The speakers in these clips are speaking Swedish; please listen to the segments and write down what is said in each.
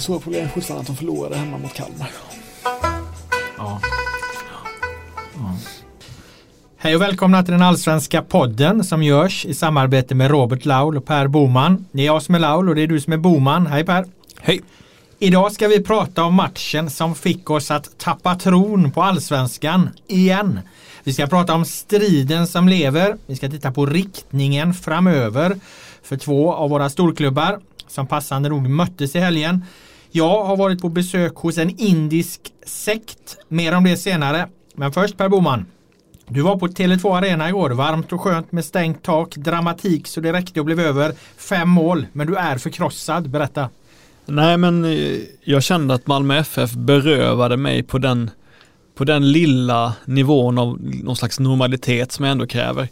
Blåvitts stora problem fortfarande att de förlorade hemma mot Kalmar. Ja. Ja. Hej och välkomna till den allsvenska podden som görs i samarbete med Robert Laul och Per Boman. Det är jag som är Laul och det är du som är Boman. Hej Per! Hej! Idag ska vi prata om matchen som fick oss att tappa tron på allsvenskan igen. Vi ska prata om striden som lever. Vi ska titta på riktningen framöver för två av våra storklubbar som passande nog möttes i helgen. Jag har varit på besök hos en indisk sekt. Mer om det senare. Men först Per Boman. Du var på Tele2 Arena igår. Varmt och skönt med stängt tak, dramatik så det räckte och blev över. Fem mål, men du är förkrossad. Berätta. Nej, men eh, jag kände att Malmö FF berövade mig på den, på den lilla nivån av någon slags normalitet som jag ändå kräver.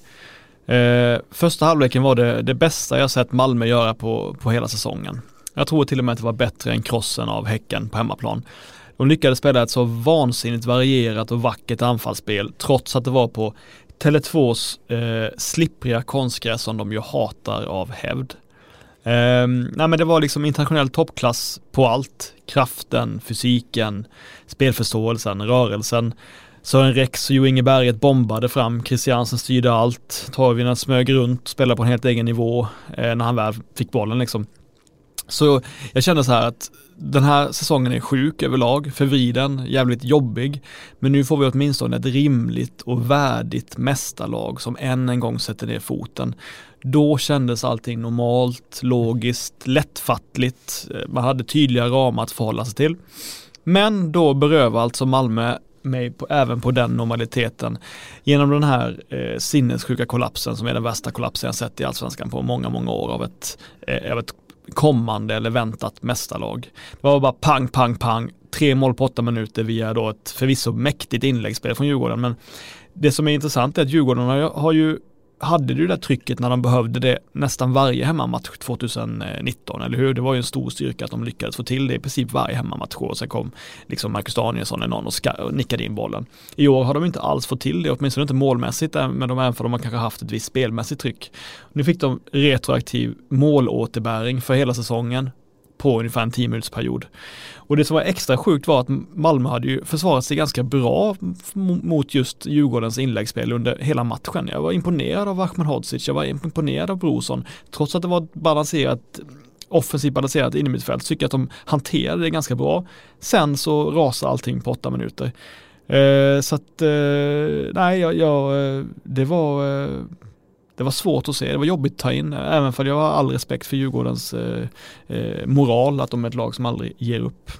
Eh, första halvleken var det, det bästa jag sett Malmö göra på, på hela säsongen. Jag tror till och med att det var bättre än krossen av Häcken på hemmaplan. De lyckades spela ett så vansinnigt varierat och vackert anfallsspel trots att det var på Tele2s eh, slippriga konstgräs som de ju hatar av hävd. Eh, nej men det var liksom internationell toppklass på allt. Kraften, fysiken, spelförståelsen, rörelsen. Sören Rex och Jo Inge Berget bombade fram, Christiansen styrde allt, Toivonen smög runt, spelade på en helt egen nivå eh, när han väl fick bollen liksom. Så jag kände så här att den här säsongen är sjuk överlag, förvriden, jävligt jobbig. Men nu får vi åtminstone ett rimligt och värdigt mästarlag som än en gång sätter ner foten. Då kändes allting normalt, logiskt, lättfattligt. Eh, man hade tydliga ramar att förhålla sig till. Men då berövar alltså Malmö mig på, även på den normaliteten genom den här eh, sinnessjuka kollapsen som är den värsta kollapsen jag sett i allsvenskan på många, många år av ett, eh, av ett kommande eller väntat mästarlag. Det var bara pang, pang, pang, tre mål på åtta minuter via då ett förvisso mäktigt inläggsspel från Djurgården. Men det som är intressant är att Djurgården har, har ju hade du det där trycket när de behövde det nästan varje hemmamatch 2019, eller hur? Det var ju en stor styrka att de lyckades få till det i princip varje hemmamatch och sen kom liksom Marcus Danielsson eller någon och, och nickade in bollen. I år har de inte alls fått till det, åtminstone inte målmässigt, eh, men de, även för de har kanske haft ett visst spelmässigt tryck. Nu fick de retroaktiv målåterbäring för hela säsongen på ungefär en 10 minuters period. Och det som var extra sjukt var att Malmö hade ju försvarat sig ganska bra mot just Djurgårdens inläggsspel under hela matchen. Jag var imponerad av Ahmedhodzic, jag var imponerad av Brorsson. Trots att det var balanserat offensivt balanserat innermittfält tycker jag att de hanterade det ganska bra. Sen så rasade allting på åtta minuter. Eh, så att, eh, nej, jag, jag, eh, det var eh, det var svårt att se, det var jobbigt att ta in, även för jag har all respekt för Djurgårdens eh, eh, moral, att de är ett lag som aldrig ger upp.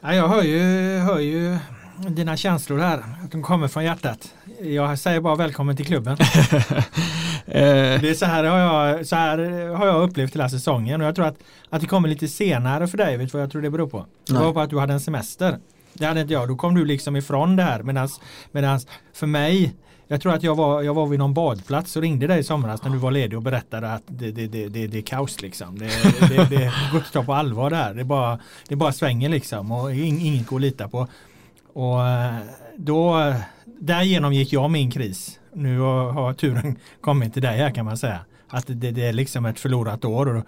Ja, jag hör ju, hör ju dina känslor här, att de kommer från hjärtat. Jag säger bara välkommen till klubben. Eh. det är så här, har jag, så här har jag upplevt hela säsongen och jag tror att, att det kommer lite senare för dig. Vet vad jag tror det beror på? Det beror på att du hade en semester. Det hade inte jag. Då kom du liksom ifrån det här. Medan för mig jag tror att jag var, jag var vid någon badplats och ringde dig i somras när du var ledig och berättade att det, det, det, det, det är kaos liksom. Det, det, det, det går inte att ta på allvar det här. Det bara, det bara svänger liksom och inget går att lita på. Och eh, då, där genomgick jag min kris. Nu har, har turen kommit till dig här kan man säga. Att det, det är liksom ett förlorat år. Och,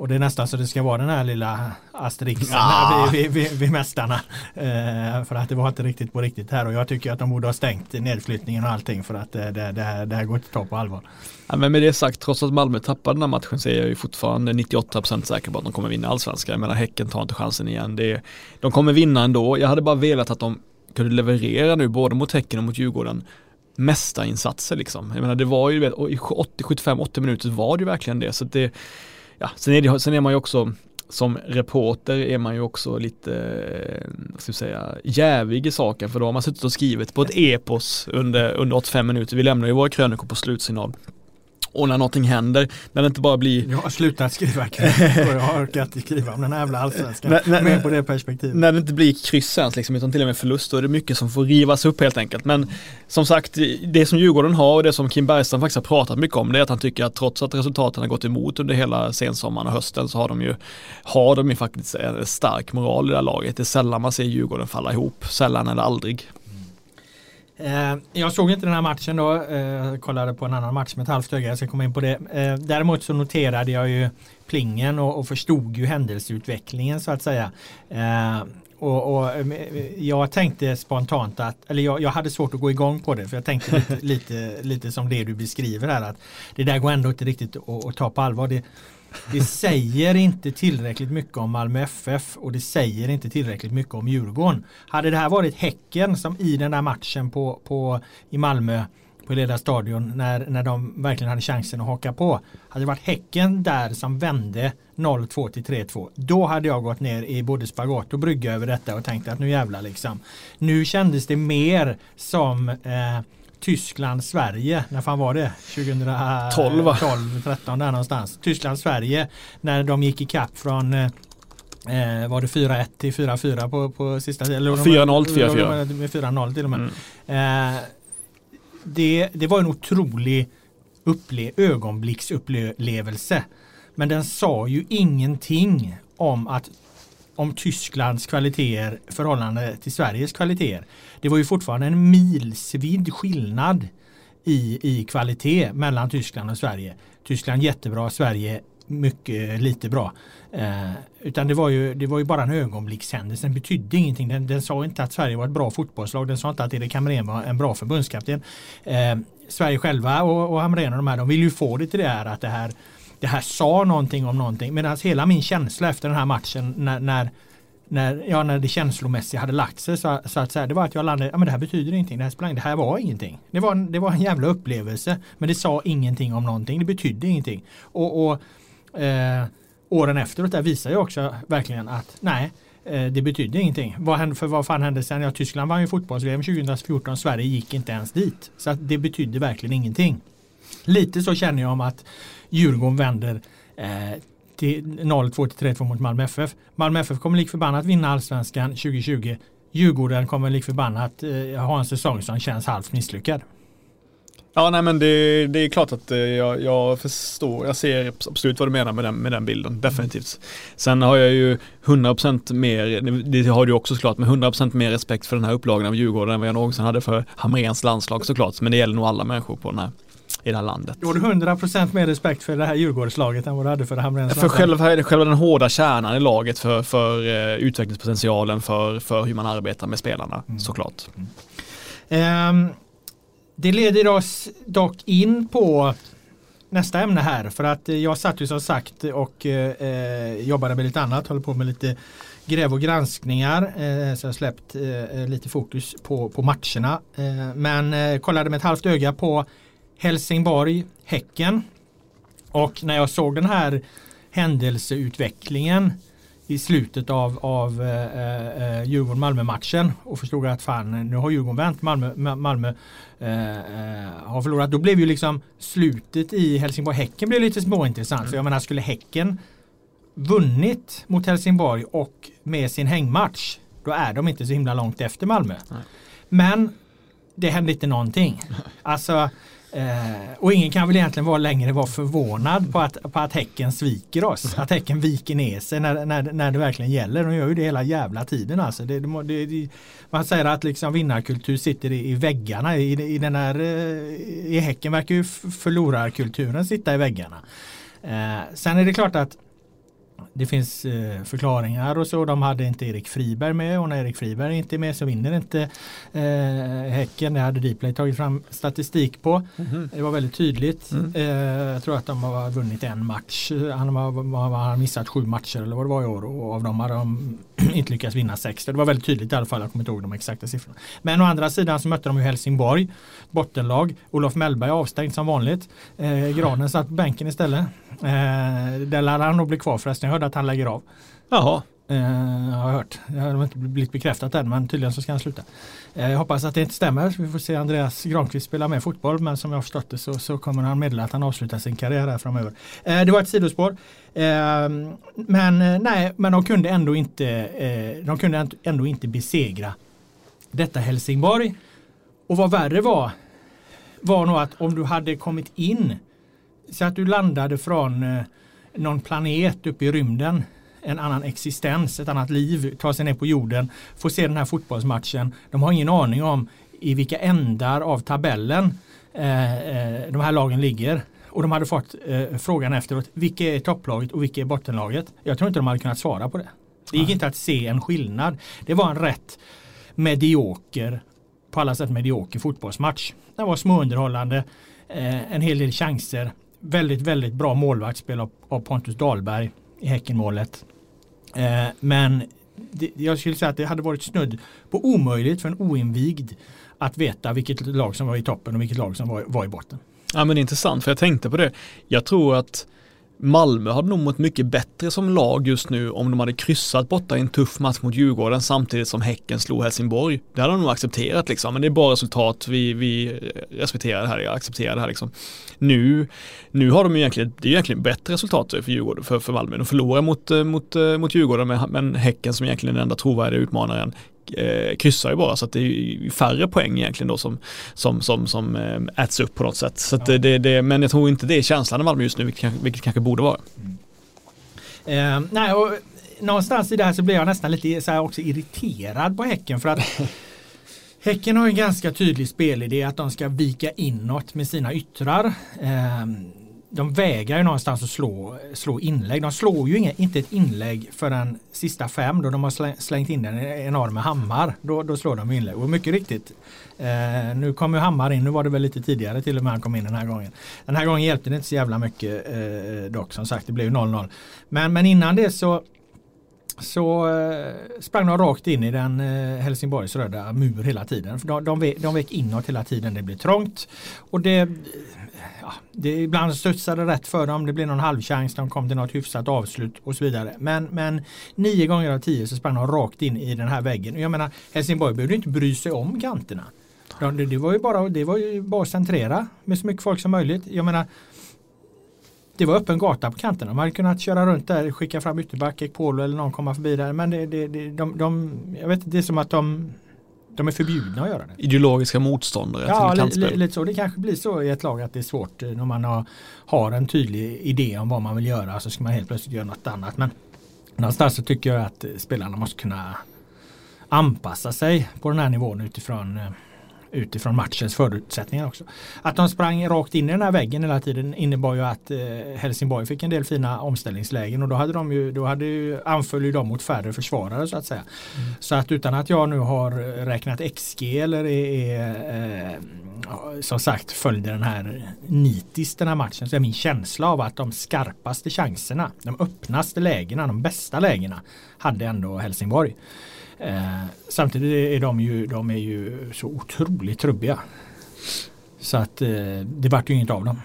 och det är nästan så det ska vara den här lilla asterixen ja. vid, vid, vid mästarna. Eh, för att det var inte riktigt på riktigt här och jag tycker att de borde ha stängt nedflyttningen och allting för att det, det, det, här, det här går inte att ta på allvar. Ja, men med det sagt, trots att Malmö tappade den här matchen så är jag ju fortfarande 98% säker på att de kommer vinna allsvenskan. Jag menar Häcken tar inte chansen igen. Det, de kommer vinna ändå. Jag hade bara velat att de kunde leverera nu både mot Häcken och mot Djurgården mästarinsatser liksom. Jag menar det var ju, i 80, 75, 80 minuter var det ju verkligen det. Så det, ja, sen är, det, sen är man ju också som reporter är man ju också lite, vad ska vi säga, jävig i saken för då har man suttit och skrivit på ett epos under, under 85 minuter. Vi lämnar ju våra krönikor på slutsignal. Och när någonting händer, när det inte bara blir... Jag har slutat skriva jag har orkat skriva om den här jävla allsvenskan. Med på det perspektivet. När det inte blir kryss ens liksom, utan till och med förlust, då är det mycket som får rivas upp helt enkelt. Men som sagt, det som Djurgården har och det som Kim Bergström faktiskt har pratat mycket om, det är att han tycker att trots att resultaten har gått emot under hela sensommaren och hösten så har de ju, har de ju faktiskt en stark moral i det här laget. Det är sällan man ser Djurgården falla ihop, sällan eller aldrig. Eh, jag såg inte den här matchen då. Eh, kollade på en annan match med ett halvt öga. Jag ska komma in på det. Eh, däremot så noterade jag ju plingen och, förstod ju händelseutvecklingen så att säga. Och, och, jag tänkte spontant att, eller jag, jag, hade svårt att gå igång på det för jag tänkte lite, lite, lite som det du beskriver här att det där går ändå inte riktigt att, att ta på allvar. Det, det säger inte tillräckligt mycket om Malmö FF och det säger inte tillräckligt mycket om Djurgården. Hade det här varit Häcken som i den där matchen på, på, i Malmö på Leda stadion när, när de verkligen hade chansen att haka på. Hade det varit Häcken där som vände 0-2 till 3-2 då hade jag gått ner i både spagat och brygga över detta och tänkt att nu jävlar liksom. Nu kändes det mer som eh, Tyskland, Sverige, när fan var det? 2012 va? 12, 13 där någonstans. Tyskland, Sverige när de gick i kapp från eh, eh var det 4-1 till 4-4 på, på sista tiden? 4-0 till 4-4. 4-0 till och med. Mm. Eh, det, det var en otrolig upple ögonblicksupplevelse. Men den sa ju ingenting om att om Tysklands kvaliteter förhållande till Sveriges kvaliteter. Det var ju fortfarande en milsvid skillnad i, i kvalitet mellan Tyskland och Sverige. Tyskland jättebra, Sverige mycket lite bra. Eh, utan det var, ju, det var ju bara en ögonblickshändelse. Den betydde ingenting. Den, den sa inte att Sverige var ett bra fotbollslag. Den sa inte att Erik Hamrén var en bra förbundskapten. Eh, Sverige själva och, och Hamrén och de här, de vill ju få det till det här att det här, det här sa någonting om någonting. Medan hela min känsla efter den här matchen när, när när, ja, när det känslomässiga hade lagt sig så, så att säga, det var att jag landade, ja men det här betyder ingenting, det här sprang, det här var ingenting. Det var, det var en jävla upplevelse, men det sa ingenting om någonting, det betydde ingenting. Och, och eh, åren efteråt där visar ju också verkligen att nej, eh, det betydde ingenting. Vad hände, för vad fan hände sen? Ja, Tyskland vann ju fotbolls-VM 2014, Sverige gick inte ens dit. Så att det betydde verkligen ingenting. Lite så känner jag om att Djurgården vänder eh, till 0-2 till 3-2 mot Malmö FF. Malmö FF kommer lik förbannat vinna allsvenskan 2020. Djurgården kommer lik förbannat eh, ha en säsong som känns halvt misslyckad. Ja, nej men det, det är klart att eh, jag, jag, förstår, jag ser absolut vad du menar med den, med den bilden, definitivt. Sen har jag ju 100% mer, det har du också såklart, men 100% mer respekt för den här upplagan av Djurgården än vad jag någonsin hade för Hamrens landslag såklart. Men det gäller nog alla människor på den här i det här landet. Du har 100% mer respekt för det här Djurgårdslaget än vad du hade för det Hamrens För själva, själva den hårda kärnan i laget, för, för uh, utvecklingspotentialen, för, för hur man arbetar med spelarna, mm. såklart. Mm. Um, det leder oss dock in på nästa ämne här för att jag satt ju som sagt och eh, jobbade med lite annat, håller på med lite gräv och granskningar eh, så jag har släppt eh, lite fokus på, på matcherna. Eh, men eh, kollade med ett halvt öga på Helsingborg, Häcken och när jag såg den här händelseutvecklingen i slutet av, av eh, eh, Djurgården-Malmö-matchen och förstod att fan nu har Djurgården vänt Malmö, Malmö eh, eh, har förlorat. Då blev ju liksom slutet i Helsingborg-Häcken blev lite småintressant. Mm. För jag menar skulle Häcken vunnit mot Helsingborg och med sin hängmatch då är de inte så himla långt efter Malmö. Nej. Men det hände inte någonting. Alltså Eh, och ingen kan väl egentligen vara längre vara förvånad på att, på att Häcken sviker oss. Att Häcken viker ner sig när, när, när det verkligen gäller. De gör ju det hela jävla tiden. Alltså. Det, det, det, man säger att liksom vinnarkultur sitter i, i väggarna. I, i, den här, eh, I Häcken verkar ju förlorarkulturen sitta i väggarna. Eh, sen är det klart att det finns eh, förklaringar och så. De hade inte Erik Friberg med och när Erik Friberg inte är med så vinner inte eh, Häcken. Det hade Dplay tagit fram statistik på. Mm -hmm. Det var väldigt tydligt. Mm. Eh, jag tror att de har vunnit en match. Han har, missat sju matcher eller vad det var i år och av dem har de inte lyckats vinna sex. Det var väldigt tydligt i alla fall. Jag kommer inte ihåg de exakta siffrorna. Men å andra sidan så mötte de ju Helsingborg. Bottenlag. Olof Mellberg avstängd som vanligt. Eh, Granen satt på bänken istället. Eh, där lär han nog bli kvar förresten. Jag hörde att han lägger av. Jaha. Eh, jag har hört. Det har inte blivit bekräftat än men tydligen så ska han sluta. Eh, jag hoppas att det inte stämmer. Vi får se Andreas Granqvist spela med fotboll men som jag har förstått det så, så kommer han meddela att han avslutar sin karriär här framöver. Eh, det var ett sidospår. Eh, men eh, nej, men de kunde ändå inte, eh, de kunde ändå inte besegra detta Helsingborg. Och vad värre var var nog att om du hade kommit in så att du landade från eh, någon planet uppe i rymden en annan existens, ett annat liv, tar sig ner på jorden, får se den här fotbollsmatchen. De har ingen aning om i vilka ändar av tabellen de här lagen ligger. Och de hade fått frågan efteråt, vilka är topplaget och vilka är bottenlaget? Jag tror inte de hade kunnat svara på det. Det gick inte att se en skillnad. Det var en rätt medioker, på alla sätt medioker fotbollsmatch. Den var småunderhållande, en hel del chanser, väldigt, väldigt bra målvaktsspel av Pontus Dahlberg i Häckenmålet. Eh, men det, jag skulle säga att det hade varit snudd på omöjligt för en oinvigd att veta vilket lag som var i toppen och vilket lag som var, var i botten. Ja men det är intressant för jag tänkte på det. Jag tror att Malmö hade nog mått mycket bättre som lag just nu om de hade kryssat borta i en tuff match mot Djurgården samtidigt som Häcken slog Helsingborg. Det hade de nog accepterat liksom, men det är bara resultat. Vi, vi respekterar det här, jag accepterar det här liksom. Nu, nu har de ju egentligen, det är egentligen bättre resultat för Djurgården, för, för Malmö. De förlorar mot, eh, mot, eh, mot Djurgården, men Häcken som egentligen är den enda trovärdiga utmanaren eh, kryssar ju bara så att det är färre poäng egentligen då som, som, som, som eh, äts upp på något sätt. Så ja. det, det, men jag tror inte det är känslan i Malmö just nu, vilket, vilket kanske borde vara. Mm. Eh, nej, och någonstans i det här så blir jag nästan lite så också irriterad på Häcken för att Häcken har en ganska tydlig spelidé att de ska vika inåt med sina yttrar. Eh, de vägrar ju någonstans att slå, slå inlägg. De slår ju inga, inte ett inlägg förrän sista fem då de har slängt in en enorm hammar. Då, då slår de inlägg. Och mycket riktigt, eh, nu kommer Hammar in, nu var det väl lite tidigare till och med han kom in den här gången. Den här gången hjälpte det inte så jävla mycket eh, dock som sagt, det blev 0-0. Men, men innan det så så eh, sprang de rakt in i den eh, Helsingborgs röda mur hela tiden. De, de, de vek inåt hela tiden, det blev trångt. Och det, ja, det, ibland studsade rätt för dem, det blev någon halvchans, de kom till något hyfsat avslut och så vidare. Men, men nio gånger av tio så sprang de rakt in i den här väggen. Jag menar, Helsingborg behövde inte bry sig om kanterna. Det, det, var ju bara, det var ju bara att centrera med så mycket folk som möjligt. Jag menar, det var öppen gata på kanterna. Man hade kunnat köra runt där, skicka fram ytterback, Ekpolo eller någon komma förbi där. Men det, det, det, de, de, jag vet det är som att de, de är förbjudna att göra det. Ideologiska motståndare ja, till kantspel. lite så. Det kanske blir så i ett lag att det är svårt eh, när man har, har en tydlig idé om vad man vill göra så ska man helt plötsligt göra något annat. Men någonstans så tycker jag att spelarna måste kunna anpassa sig på den här nivån utifrån eh, utifrån matchens förutsättningar också. Att de sprang rakt in i den här väggen hela tiden innebar ju att eh, Helsingborg fick en del fina omställningslägen och då hade de ju, då hade ju, anföll ju de mot färre försvarare så att säga. Mm. Så att utan att jag nu har räknat XG eller är, är eh, som sagt följde den här nitiskt den här matchen så är min känsla av att de skarpaste chanserna, de öppnaste lägena, de bästa lägena hade ändå Helsingborg. Eh, samtidigt är de ju, de är ju så otroligt trubbiga. Så att eh, det vart ju inget av dem.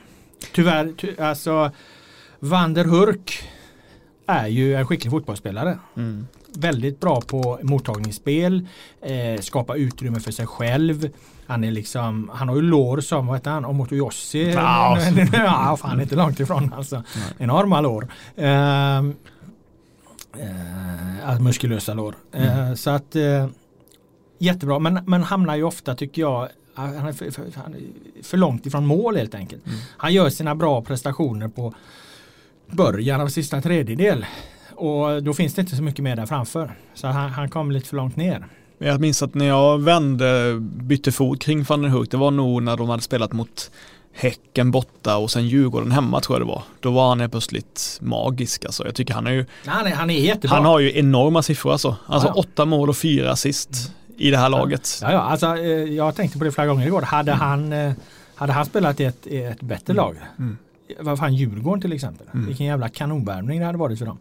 Tyvärr, ty, alltså Van der Hurk är ju en skicklig fotbollsspelare. Mm. Väldigt bra på mottagningsspel, eh, skapa utrymme för sig själv. Han är liksom, han har ju lår som, vad heter han, Omotoyossi? ja, fan inte långt ifrån alltså. Enorma lår. Eh, eh, muskulösa lår. Eh, mm. så att eh, jättebra, men, men hamnar ju ofta tycker jag han är för, för, han är för långt ifrån mål helt enkelt. Mm. Han gör sina bra prestationer på början av sista tredjedel. Och då finns det inte så mycket mer där framför. Så han, han kom lite för långt ner. Jag minns att när jag vände, bytte fot kring van den Hurk, det var nog när de hade spelat mot Häcken borta och sen Djurgården hemma tror jag det var. Då var han helt plötsligt magisk alltså. Jag tycker han är ju Han är, han är jättebra. Han har ju enorma siffror alltså. Alltså ja, ja. åtta mål och fyra assist mm. i det här laget. Ja, ja, alltså eh, jag tänkte på det flera gånger igår. Hade, mm. han, eh, hade han spelat i ett, i ett bättre mm. lag mm. Vad fan Djurgården till exempel. Mm. Vilken jävla kanonvärmning det hade varit för dem.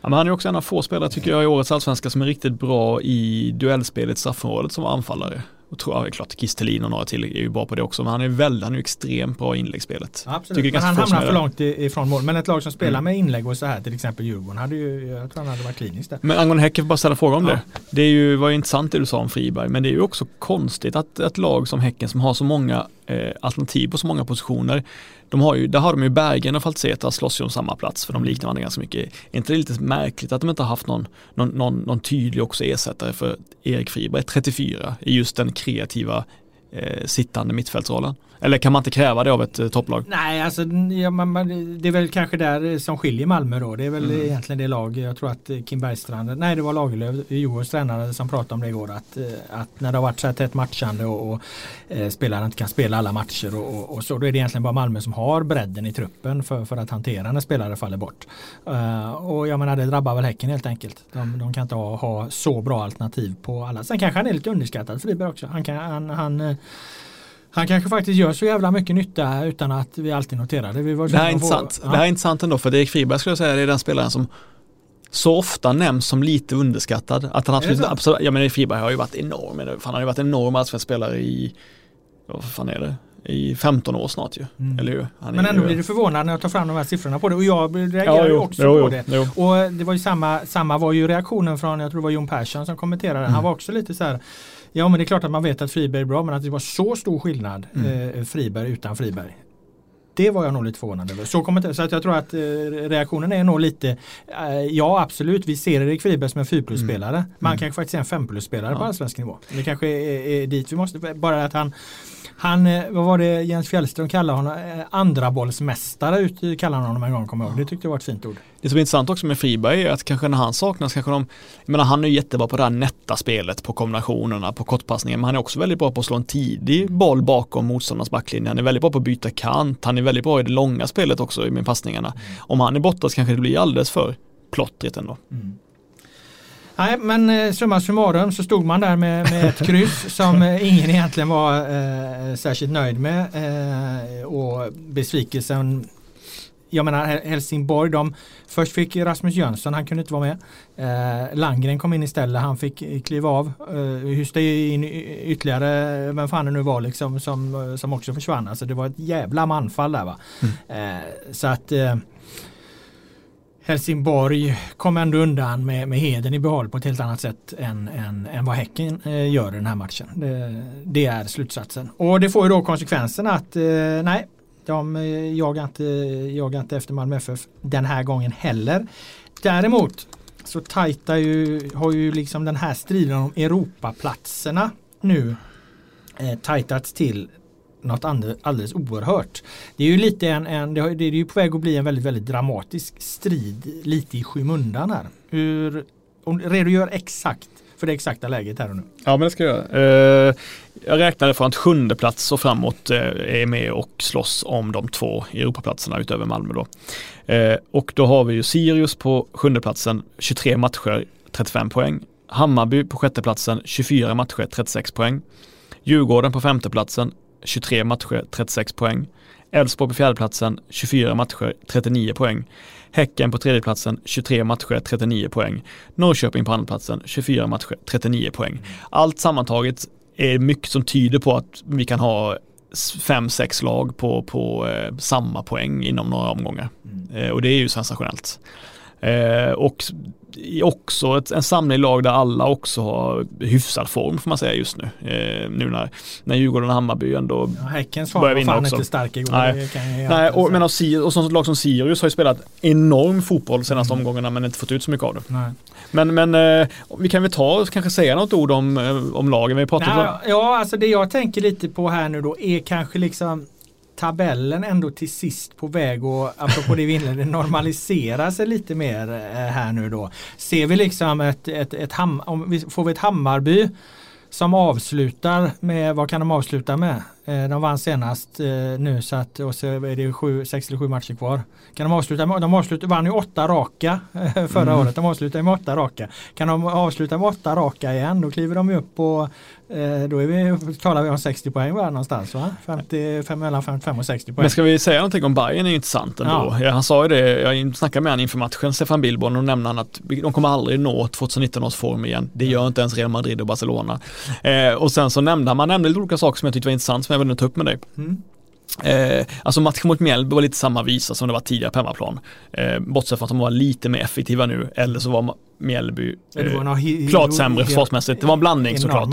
Ja, men han är också en av få spelare tycker jag i årets allsvenska som är riktigt bra i duellspelet straffområdet som anfallare. Och tror jag, klart Kistelin och några till är ju bra på det också. Men han är väldigt, han är extremt bra i inläggsspelet. Absolut, men han hamnar för långt ifrån mål. Men ett lag som spelar mm. med inlägg och så här, till exempel Djurgården, hade ju, jag tror han hade varit klinisk där. Men angående Häcken, bara ställa fråga om ja. det. Det är ju, var ju intressant det du sa om Friberg, men det är ju också konstigt att ett lag som Häcken som har så många eh, alternativ på så många positioner de har ju, där har de ju Bergen och Falseta slåss ju om samma plats för de liknar varandra ganska mycket. Är inte det lite märkligt att de inte har haft någon, någon, någon, någon tydlig också ersättare för Erik Friberg, 34, i just den kreativa eh, sittande mittfältsrollen? Eller kan man inte kräva det av ett eh, topplag? Nej, alltså ja, man, man, det är väl kanske där som skiljer Malmö då. Det är väl mm. egentligen det lag, jag tror att Kim Bergstrand, nej det var Lagerlöf, Djurgårdens tränare som pratade om det igår. Att, att när det har varit så här tätt matchande och, och eh, spelare inte kan spela alla matcher och, och, och, så, då är det egentligen bara Malmö som har bredden i truppen för, för att hantera när spelare faller bort. Uh, och jag menar det drabbar väl Häcken helt enkelt. De, de kan inte ha, ha, så bra alternativ på alla. Sen kanske han är lite underskattad Friberg också. Han, kan, han, han han kanske faktiskt gör så jävla mycket nytta utan att vi alltid noterar det. Vi var det här är intressant. Ja. Det här är intressant ändå för Erik Friberg skulle jag säga är den spelaren som så ofta nämns som lite underskattad. Att han absolut, absolut jag menar Friberg har ju varit enorm, han har ju varit en enorm allsvensk spelare i, vad fan är det? i 15 år snart ju. Mm. Eller hur? Han Men ändå ju... blir du förvånad när jag tar fram de här siffrorna på det och jag reagerar ju också jo, på det. Jo. Och det var ju samma, samma var ju reaktionen från, jag tror det var Jon Persson som kommenterade. Mm. Han var också lite så här Ja men det är klart att man vet att Friberg är bra men att det var så stor skillnad mm. eh, Friberg utan Friberg. Det var jag nog lite förvånad över. Så, kommer så att jag tror att eh, reaktionen är nog lite eh, Ja absolut, vi ser Erik Friberg som en 4 plus-spelare. Mm. Man mm. kanske faktiskt är en 5 plus-spelare ja. på allsvensk nivå. Det kanske är, är, dit vi måste, bara att han han, eh, vad var det Jens Fjällström kallade honom? Eh, andra bollsmästare kallade han honom en gång, kommer jag ihåg. Det tyckte jag var ett fint ord. Det som är intressant också med Friberg är att kanske när han saknas kanske de, jag menar han är jättebra på det här nätta spelet, på kombinationerna, på kortpassningen, men han är också väldigt bra på att slå en tidig boll bakom motståndarnas backlinje. Han är väldigt bra på att byta kant, han är väldigt bra i det långa spelet också med passningarna. Om han är borta så kanske det blir alldeles för plottrigt ändå. Mm. Nej, men eh, summa summarum så stod man där med, med ett kryss som eh, ingen egentligen var eh, särskilt nöjd med. Eh, och besvikelsen jag menar Helsingborg, de, först fick Rasmus Jönsson, han kunde inte vara med. Eh, Landgren kom in istället, han fick kliva av. Eh, hystade in ytterligare, vem fan det nu var liksom, som, som också försvann. Alltså det var ett jävla manfall där va. Mm. Eh, så att eh, Helsingborg kom ändå undan med, med heden i behåll på ett helt annat sätt än, än, än vad Häcken eh, gör i den här matchen. Det, det, är slutsatsen. Och det får ju då konsekvensen att eh, nej, de eh, jagar inte, jagar inte efter Malmö FF den här gången heller. Däremot så tajta ju, har ju liksom den här striden om Europaplatserna nu eh, tajtats till något alldeles oerhört. Det är ju lite en, en det, är ju på väg att bli en väldigt, väldigt dramatisk strid lite i skymundan här. Hur, om, redogör exakt för det exakta läget här och nu. Ja men det ska jag göra. Eh, jag räknade från att sjunde plats och framåt eh, är med och slåss om de två Europaplatserna utöver Malmö då. Eh, och då har vi ju Sirius på sjunde platsen 23 matcher, 35 poäng. Hammarby på sjätte platsen 24 matcher, 36 poäng. Djurgården på femte platsen 23 matcher, 36 poäng. Elfsborg på fjärdeplatsen, 24 matcher, 39 poäng. Häcken på tredjeplatsen, 23 matcher, 39 poäng. Norrköping på andraplatsen, 24 matcher, 39 poäng. Allt sammantaget är mycket som tyder på att vi kan ha fem, sex lag på, på eh, samma poäng inom några omgångar. Mm. Eh, och det är ju sensationellt. Eh, och också ett, en samling lag där alla också har hyfsad form får man säga just nu. Eh, nu när, när Djurgården och Hammarby ändå ja, Häckens form var fan också. inte stark igår. Nej, Nej och, men och, och sånt lag som Sirius har ju spelat enorm fotboll senaste mm. omgångarna men inte fått ut så mycket av det. Nej. Men, men eh, vi kan väl ta och kanske säga något ord om, eh, om lagen. Vi pratat Nej, om... Ja, alltså det jag tänker lite på här nu då är kanske liksom tabellen ändå till sist på väg och apropå det vi inledde normalisera sig lite mer eh, här nu då. Ser vi liksom ett, ett, ett ham, om vi, får vi ett Hammarby som avslutar med, vad kan de avsluta med? Eh, de vann senast eh, nu så att och så är det sju, sex eller sju matcher kvar. Kan de avsluta med, de avslutar, vann ju åtta raka förra mm. året. De avslutar med åtta raka. Kan de avsluta med åtta raka igen då kliver de upp på Eh, då är vi, talar vi om 60 poäng var någonstans va? 50, mellan 55 och 60 poäng. Men ska vi säga någonting om Bayern är intressant ändå. Ja. Han sa ju det, jag snackade med honom inför matchen, Stefan Billborn, och nämnde han att de kommer aldrig nå 2019 års form igen. Det gör inte ens Real Madrid och Barcelona. Eh, och sen så nämnde han, man nämnde lite olika saker som jag tyckte var intressant som jag ville ta upp med dig. Mm. Eh, alltså matchen mot Mjällby var lite samma visa som det var tidigare på hemmaplan. Eh, bortsett från att de var lite mer effektiva nu, eller så var Mjällby eh, klart sämre försvarsmässigt. Det var en blandning såklart.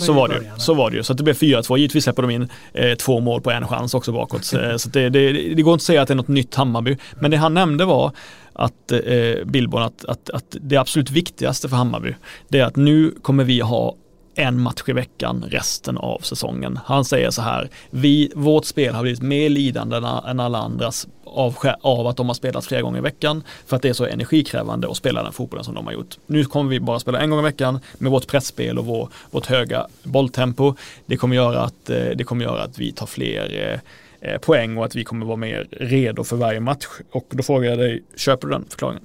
Så var, det, så var det ju. Så att det blev 4-2. Givetvis släpper de in eh, två mål på en chans också bakåt. Eh, så det, det, det, går inte att säga att det är något nytt Hammarby. Men det han nämnde var att eh, Billborn, att, att, att det absolut viktigaste för Hammarby, det är att nu kommer vi ha en match i veckan resten av säsongen. Han säger så här, vi, vårt spel har blivit mer lidande än alla andras av, av att de har spelat flera gånger i veckan för att det är så energikrävande att spela den fotbollen som de har gjort. Nu kommer vi bara spela en gång i veckan med vårt pressspel och vår, vårt höga bolltempo. Det kommer göra att, eh, det kommer göra att vi tar fler eh, eh, poäng och att vi kommer vara mer redo för varje match. Och då frågar jag dig, köper du den förklaringen?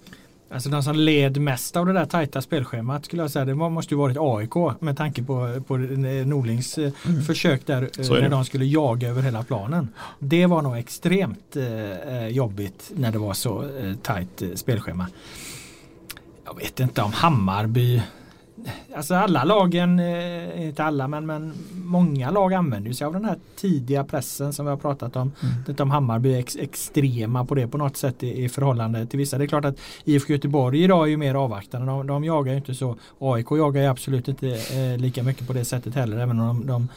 Alltså den som led mest av det där tajta spelschemat skulle jag säga det måste ju varit AIK med tanke på, på Norlings eh, mm. försök där eh, när de skulle jaga över hela planen. Det var nog extremt eh, jobbigt när det var så eh, tajt eh, spelschema. Jag vet inte om Hammarby Alltså alla lagen, eh, inte alla men, men många lag använder sig av den här tidiga pressen som vi har pratat om. Mm. Om Hammarby är ex, extrema på det på något sätt i, i förhållande till vissa. Det är klart att IFK Göteborg idag är ju mer avvaktande. De, de jagar ju inte så. AIK jagar ju absolut inte eh, lika mycket på det sättet heller även om de, de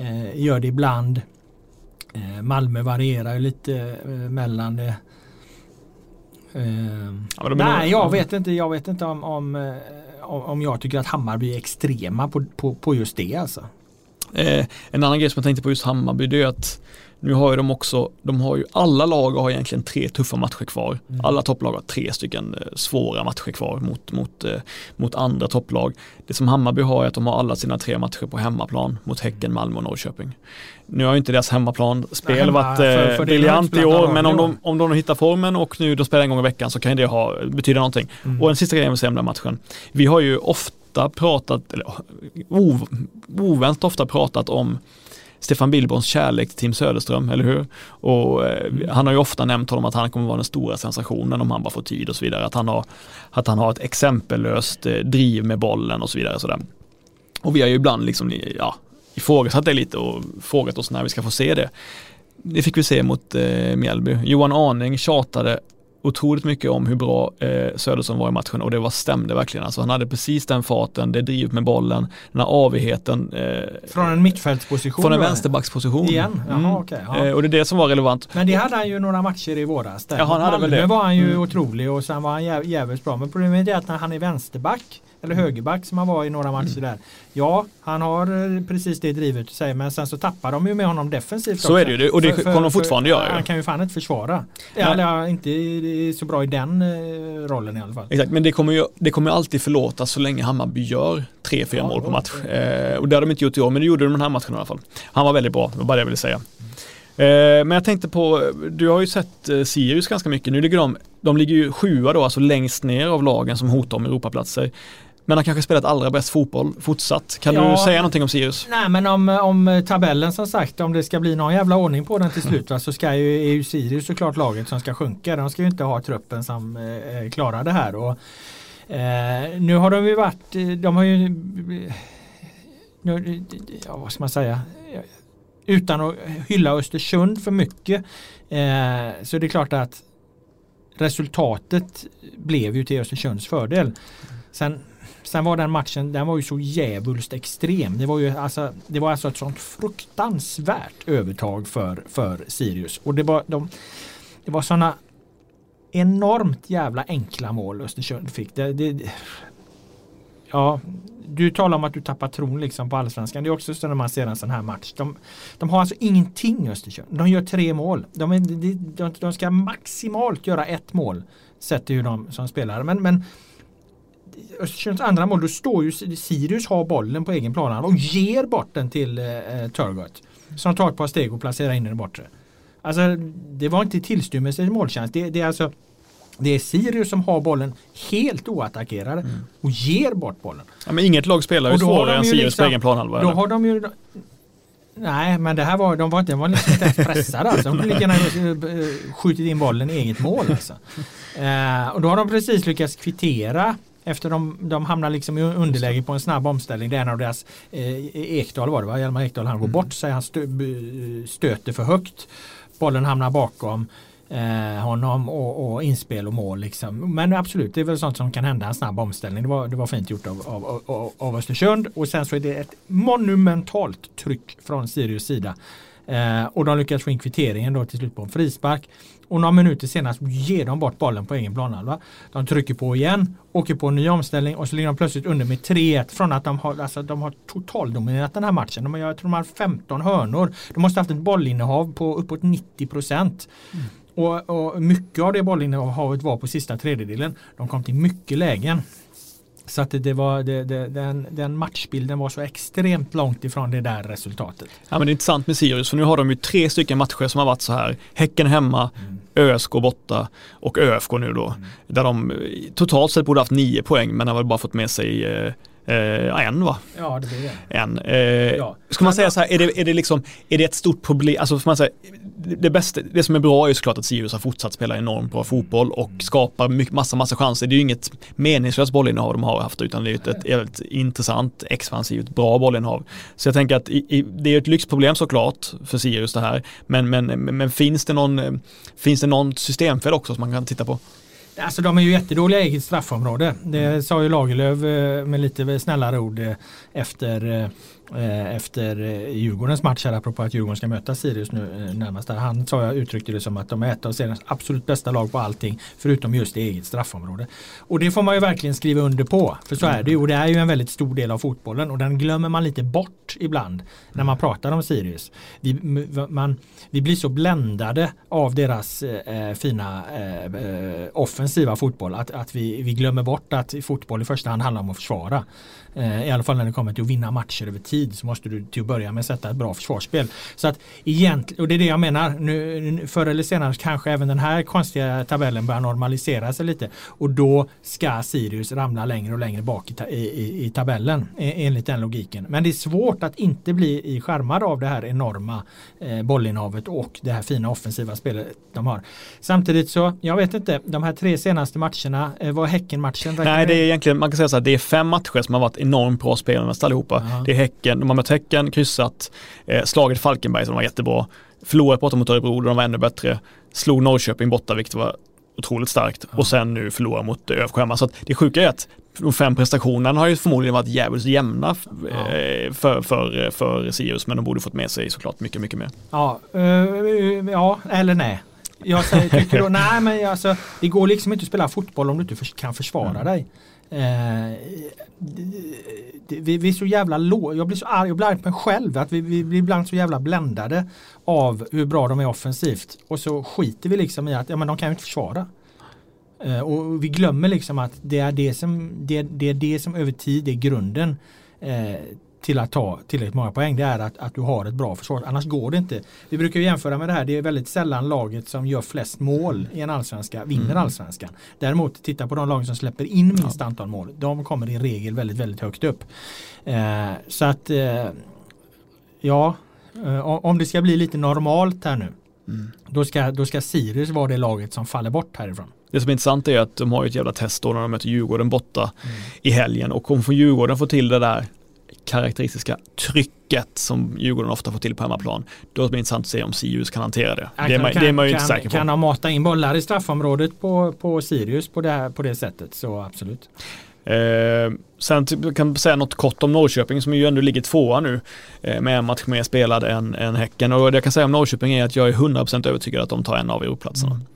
eh, gör det ibland. Eh, Malmö varierar ju lite eh, mellan det. Eh, ja, nej, jag vet inte. Jag vet inte om, om om jag tycker att Hammarby är extrema på, på, på just det alltså. Eh, en annan grej som jag tänkte på just Hammarby det är att nu har ju de också, de har ju, alla lag har egentligen tre tuffa matcher kvar. Mm. Alla topplag har tre stycken eh, svåra matcher kvar mot, mot, eh, mot andra topplag. Det som Hammarby har är att de har alla sina tre matcher på hemmaplan mot Häcken, Malmö och Norrköping. Nu har ju inte deras hemmaplanspel hemma, varit eh, briljant i år, men om de, om de hittar formen och nu de spelar en gång i veckan så kan det ha, betyda någonting. Mm. Och en sista grej jag vill säga om den matchen. Vi har ju ofta pratat, eller oväntat ofta pratat om Stefan Billborns kärlek till Tim Söderström, eller hur? Och eh, han har ju ofta nämnt honom att han kommer vara den stora sensationen om han bara får tid och så vidare. Att han har, att han har ett exempellöst eh, driv med bollen och så vidare. Så Och vi har ju ibland liksom, ja, ifrågasatt det lite och frågat oss när vi ska få se det. Det fick vi se mot eh, Mjällby. Johan Arning tjatade otroligt mycket om hur bra eh, Söderström var i matchen och det var stämde verkligen. Alltså han hade precis den farten, det drivet med bollen, den här avigheten. Eh, från en mittfältsposition? Från en vänsterbacksposition. Igen? Jaha, mm. okay, ja. eh, och det är det som var relevant. Men det hade han ju några matcher i våras. Där. Ja, han hade väl det. var han ju mm. otrolig och sen var han jävligt bra. Men problemet är att när han är vänsterback eller högerback som han var i några matcher mm. där. Ja, han har eh, precis det drivet säger men sen så tappar de ju med honom defensivt. Så också. är det ju och det kommer de fortfarande göra. Han kan ju fan inte försvara. Ja. Eller inte så bra i den eh, rollen i alla fall. Exakt, men det kommer ju det kommer alltid förlåtas så länge Hammarby gör tre, fyra ja, mål på match. Eh, och det har de inte gjort i år, men det gjorde de den här matchen i alla fall. Han var väldigt bra, det var bara det jag ville säga. Eh, men jag tänkte på, du har ju sett Sirius ganska mycket. Nu ligger de, de ligger ju sjua då, alltså längst ner av lagen som hotar om Europaplatser. Men har kanske spelat allra bäst fotboll fortsatt. Kan ja, du säga någonting om Sirius? Nej men om, om tabellen som sagt, om det ska bli någon jävla ordning på den till slut va, så ska ju, är ju Sirius såklart laget som ska sjunka. De ska ju inte ha truppen som eh, klarar det här. Och, eh, nu har de ju varit, de har ju, nu, ja, vad ska man säga, utan att hylla Östersund för mycket eh, så det är klart att resultatet blev ju till Östersunds fördel. Sen Sen var den matchen, den var ju så djävulskt extrem. Det var ju alltså, det var alltså ett sånt fruktansvärt övertag för, för Sirius. Och det var, de, det var såna enormt jävla enkla mål Östersund fick. Det, det, ja, du talar om att du tappar tron liksom på allsvenskan. Det är också så när man ser en sån här match. De, de har alltså ingenting Östersund. De gör tre mål. De, är, de, de, de ska maximalt göra ett mål. Sett till hur de som spelar. Men, men Östersunds andra mål, då står ju Sirius har bollen på egen plan och ger bort den till eh, Turgott. Som tar ett par steg och placerar in den bortre. Alltså det var inte tillstymmelse till målchans. Det, det, är alltså det är Sirius som har bollen helt oattackerade mm. och ger bort bollen. Ja, men inget lag spelar ju svårare än Sirius liksom, på egen planhalva. Då har de ju Nej, men det här var, de var inte, de var liksom inte ens pressade alltså. De kunde lika gärna eh, skjutit in bollen i eget mål alltså. Eh, och då har de precis lyckats kvittera efter de, de hamnar liksom i underläge på en snabb omställning. Det är en av deras eh, Ekdal var det va? Hjalmar Ekdal han går mm. bort sig, han stö, stöter för högt. Bollen hamnar bakom eh, honom och, och, inspel och mål. Liksom. Men absolut, det är väl sånt som kan hända en snabb omställning. Det var, det var fint gjort av, av, av, av Östersund och sen så är det ett monumentalt tryck från Sirius sida. Eh, och de lyckas få in kvitteringen då till slut på en frispark. Och några minuter senare ger de bort bollen på egen planhalva. De trycker på igen, åker på en ny omställning och så ligger de plötsligt under med 3-1 från att de har, alltså, de har totaldominerat den här matchen. De jag tror de har 15 hörnor. De måste haft ett bollinnehav på uppåt 90 procent. Mm. Och, och, mycket av det bollinnehavet var på sista tredjedelen. De kom till mycket lägen. Så att det var, det, det, den, den matchbilden var så extremt långt ifrån det där resultatet. Ja men det är intressant med Sirius för nu har de ju tre stycken matcher som har varit så här. Häcken hemma, mm. ÖSK borta och ÖFK nu då. Mm. Där de totalt sett borde haft nio poäng men har väl bara fått med sig eh, Eh, en va? Ja, det blir det. En. Eh, ja. Ska man säga så här, är det, är det liksom, är det ett stort problem, alltså man säga, det, bästa, det som är bra är ju såklart att Sirius har fortsatt spela enormt bra fotboll och skapar mycket, massa, massa chanser. Det är ju inget meningslöst bollinnehav de har haft utan det är ett, ett, ett intressant, expansivt, bra bollinnehav. Så jag tänker att i, i, det är ett lyxproblem såklart för Sirius det här. Men, men, men finns det någon, finns det någon systemfel också som man kan titta på? Alltså de är ju jättedåliga i eget straffområde. Det sa ju Lagerlöf eh, med lite snällare ord eh, efter Eh, efter eh, Djurgårdens match här apropå att Djurgården ska möta Sirius nu eh, närmast. Där. Han sa jag uttryckte det som att de är ett av seriens absolut bästa lag på allting förutom just det eget straffområde. Och det får man ju verkligen skriva under på. För så är det ju och det är ju en väldigt stor del av fotbollen och den glömmer man lite bort ibland när man pratar om Sirius. Vi, man, vi blir så bländade av deras eh, fina eh, offensiva fotboll att, att vi, vi glömmer bort att fotboll i första hand handlar om att försvara. Eh, I alla fall när det kommer till att vinna matcher över tid så måste du till att börja med sätta ett bra försvarsspel. Så att egentligen, och det är det jag menar, nu, förr eller senare kanske även den här konstiga tabellen börjar normalisera sig lite och då ska Sirius ramla längre och längre bak i, i, i tabellen enligt den logiken. Men det är svårt att inte bli i skärmad av det här enorma eh, bollinnehavet och det här fina offensiva spelet de har. Samtidigt så, jag vet inte, de här tre senaste matcherna, eh, var Häcken-matchen? Nej, det är egentligen, man kan säga så här, det är fem matcher som har varit enormt bra spelare nästan allihopa. Ja. Det är Häcken, de har mött Häcken, kryssat, eh, slagit Falkenberg som var jättebra, förlorat borta mot Örebro där de var ännu bättre, slog Norrköping borta vilket var otroligt starkt ja. och sen nu förlorar mot ÖFK hemma. Så att det sjuka är att de fem prestationerna har ju förmodligen varit jävligt jämna ja. Eh, för, för, för Sirius men de borde fått med sig såklart mycket, mycket mer. Ja, uh, ja eller nej. Jag säger, tycker då, nej men alltså, det går liksom inte att spela fotboll om du inte kan försvara mm. dig. Eh, vi, vi är så jävla låg. Jag blir så arg, jag blir arg på mig själv. Att vi, vi blir ibland så jävla bländade av hur bra de är offensivt. Och så skiter vi liksom i att ja, men de kan ju inte försvara. Eh, och vi glömmer liksom att det är det som, det, det är det som över tid är grunden eh, till att ta tillräckligt många poäng det är att, att du har ett bra försvar. Annars går det inte. Vi brukar jämföra med det här. Det är väldigt sällan laget som gör flest mål i en allsvenska vinner mm. allsvenskan. Däremot titta på de lag som släpper in minst antal mål. De kommer i regel väldigt, väldigt högt upp. Eh, så att eh, ja, eh, om det ska bli lite normalt här nu. Mm. Då, ska, då ska Sirius vara det laget som faller bort härifrån. Det som är intressant är att de har ett jävla test då när de möter Djurgården borta mm. i helgen och om Djurgården får till det där karaktäristiska trycket som Djurgården ofta får till på hemmaplan. Då blir det intressant att se om Sirius kan hantera det. det är, kan, det är man ju inte säker på. Kan de mata in bollar i straffområdet på, på Sirius på det, på det sättet så absolut. Eh, sen typ, kan jag säga något kort om Norrköping som ju ändå ligger tvåa nu eh, med en match mer spelad än, än Häcken. Och det jag kan säga om Norrköping är att jag är 100% övertygad att de tar en av Europlatserna. Mm.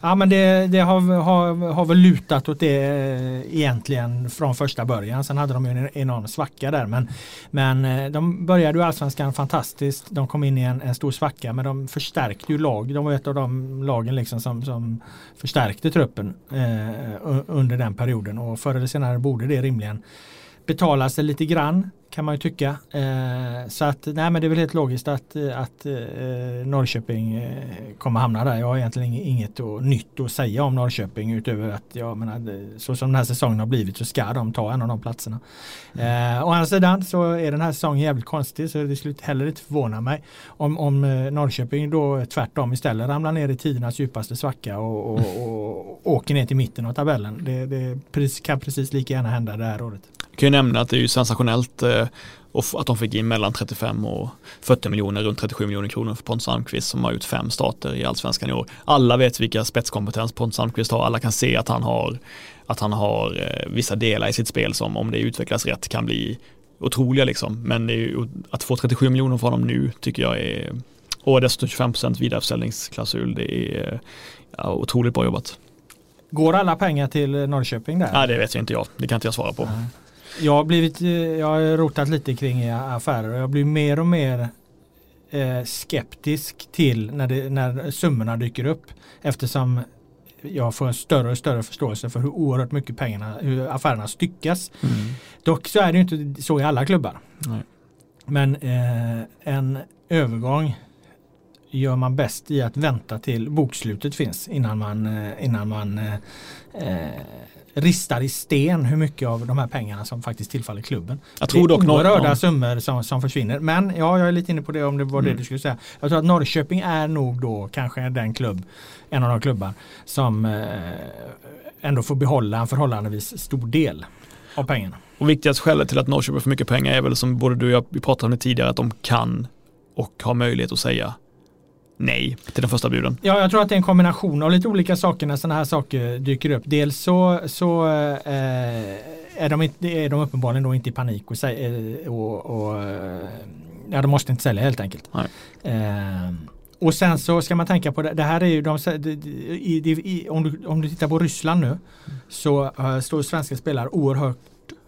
Ja men det, det har, har, har väl lutat åt det eh, egentligen från första början. Sen hade de ju en enorm svacka där. Men, men eh, de började ju allsvenskan fantastiskt. De kom in i en, en stor svacka men de förstärkte ju lag. De var ett av de lagen liksom som, som förstärkte truppen eh, under den perioden. Och förr eller senare borde det rimligen betala sig lite grann kan man ju tycka. Eh, så att nej men det är väl helt logiskt att, att eh, Norrköping eh, kommer hamna där. Jag har egentligen inget och, nytt att säga om Norrköping utöver att jag menar, så som den här säsongen har blivit så ska de ta en av de platserna. Mm. Eh, å andra sidan så är den här säsongen jävligt konstig så det skulle heller inte förvåna mig om, om eh, Norrköping då tvärtom istället ramlar ner i tidernas djupaste svacka och, och, och, och åker ner till mitten av tabellen. Det, det kan precis lika gärna hända det här året. Kan ju nämna att det är ju sensationellt eh, att de fick in mellan 35 och 40 miljoner, runt 37 miljoner kronor för Pontus Almqvist som har gjort fem starter i allsvenskan i år. Alla vet vilka spetskompetens Pontus Almqvist har, alla kan se att han har, att han har eh, vissa delar i sitt spel som om det utvecklas rätt kan bli otroliga liksom. Men ju, att få 37 miljoner från honom nu tycker jag är Och dessutom 25% vidareförsäljningsklausul. Det är ja, otroligt bra jobbat. Går alla pengar till Norrköping där? Nej, det vet jag inte jag. Det kan inte jag svara på. Nej. Jag har, blivit, eh, jag har rotat lite kring affärer och jag blir mer och mer eh, skeptisk till när, det, när summorna dyker upp. Eftersom jag får en större och större förståelse för hur oerhört mycket pengarna, hur affärerna styckas. Mm. Dock så är det inte så i alla klubbar. Nej. Men eh, en övergång gör man bäst i att vänta till bokslutet finns innan man, eh, innan man eh, eh, ristar i sten hur mycket av de här pengarna som faktiskt tillfaller klubben. Jag tror det är oerhörda summor som, som försvinner. Men ja, jag är lite inne på det om det var mm. det du skulle säga. Jag tror att Norrköping är nog då kanske den klubb, en av de klubbar som eh, ändå får behålla en förhållandevis stor del av pengarna. Och viktigast skälet till att Norrköping får mycket pengar är väl som både du och jag vi pratade om det tidigare att de kan och har möjlighet att säga nej till den första buden? Ja, jag tror att det är en kombination av lite olika saker när sådana här saker dyker upp. Dels så, så eh, är, de inte, är de uppenbarligen då inte i panik och, eh, och, och ja, de måste inte sälja helt enkelt. Eh, och sen så ska man tänka på det, det här är ju de, i, i, om, du, om du tittar på Ryssland nu så uh, står svenska spelare oerhört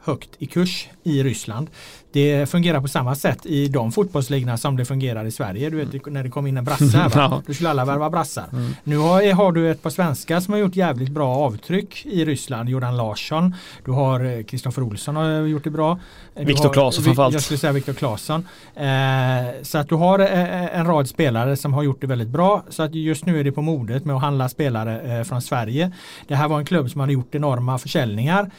högt i kurs i Ryssland. Det fungerar på samma sätt i de fotbollsligorna som det fungerar i Sverige. Du vet när det kom in en brasse här, va? då skulle alla värva brassar. Mm. Nu har, har, du ett par svenskar som har gjort jävligt bra avtryck i Ryssland. Jordan Larsson, du har Kristoffer eh, Olsson har gjort det bra. Viktor Claesson framförallt. Jag skulle säga Viktor Claesson. Eh, så att du har eh, en rad spelare som har gjort det väldigt bra. Så att just nu är det på modet med att handla spelare eh, från Sverige. Det här var en klubb som hade gjort enorma försäljningar.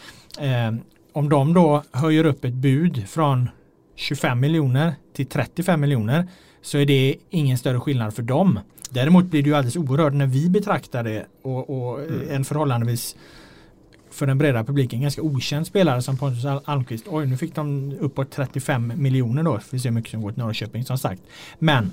Om de då höjer upp ett bud från 25 miljoner till 35 miljoner så är det ingen större skillnad för dem. Däremot blir det ju alldeles oerhört när vi betraktar det och, och mm. en förhållandevis för den breda publiken ganska okänd spelare som Pontus Almqvist. Oj, nu fick de uppåt 35 miljoner då. Vi ser hur mycket som går till Norrköping som sagt. Men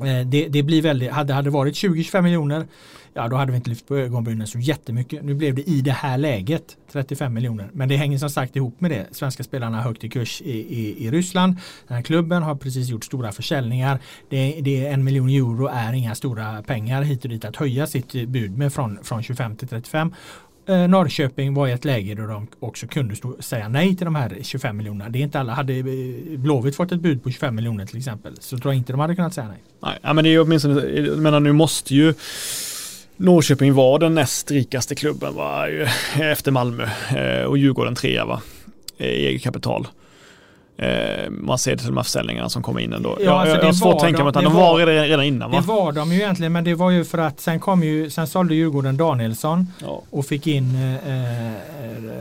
Eh, det, det, blir väldigt, hade det varit 20-25 miljoner, ja då hade vi inte lyft på ögonbrynen så jättemycket. Nu blev det i det här läget 35 miljoner. Men det hänger som sagt ihop med det. Svenska spelarna har högt i kurs i, i, i Ryssland. Den här klubben har precis gjort stora försäljningar. Det, det, en miljon euro är inga stora pengar hit och dit att höja sitt bud med från, från 25 till 35 eh, Norrköping var i ett läge då de också kunde stå, säga nej till de här 25 miljonerna. Det är inte alla. Hade eh, Blåvitt fått ett bud på 25 miljoner till exempel så tror jag inte de hade kunnat säga nej. Nej, men det är åtminstone, jag menar nu måste ju Norrköping vara den näst rikaste klubben va? efter Malmö eh, och Djurgården trea va? i eget kapital. Eh, man ser det till de här försäljningarna som kommer in ändå. Ja, alltså jag har svårt att tänka mig att de var, var redan, innan va? Det var de ju egentligen men det var ju för att sen kom ju, sen sålde Djurgården Danielsson ja. och fick in eh, eh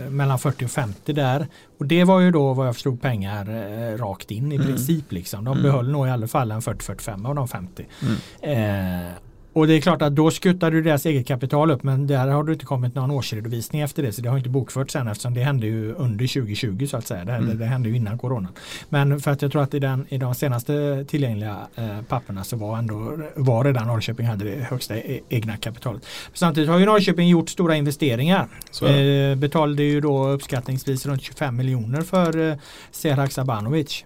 mellan 40 och 50 där. Och det var ju då vad jag förstod pengar eh, rakt in i mm. princip liksom. De mm. behöll nog i alla fall en 40-45 av de 50. Mm. Eh, och det är klart att då skuttar du deras eget kapital upp men där har det inte kommit någon årsredovisning efter det så det har inte bokförts sen eftersom det hände ju under 2020 så att säga. Det, mm. det hände ju innan corona. Men för att jag tror att i, den, i de senaste tillgängliga eh, papperna så var ändå var redan Norrköping hade det högsta e egna kapitalet. Samtidigt har ju Norrköping gjort stora investeringar. Eh, betalade ju då uppskattningsvis runt 25 miljoner för eh, Serhak Sabanovic.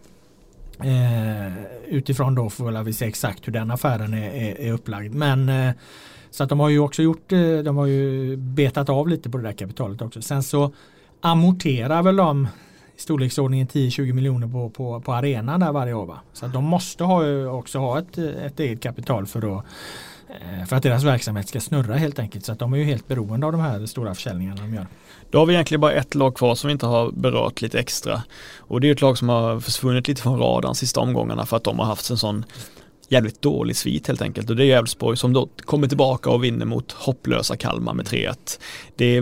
Eh, utifrån då får vi se exakt hur den affären är, är, är upplagd. Men eh, så att de har ju också gjort, eh, de har ju betat av lite på det där kapitalet också. Sen så amorterar väl de i storleksordningen 10-20 miljoner på, på, på arenan där varje år. Va? Så att de måste ha, också ha ett, ett eget kapital för att eh, för att deras verksamhet ska snurra helt enkelt. Så att de är ju helt beroende av de här stora försäljningarna de gör. Då har vi egentligen bara ett lag kvar som vi inte har berört lite extra. Och det är ett lag som har försvunnit lite från radarn sista omgångarna för att de har haft en sån jävligt dålig svit helt enkelt och det är Elfsborg som då kommer tillbaka och vinner mot hopplösa Kalmar med 3-1. Det,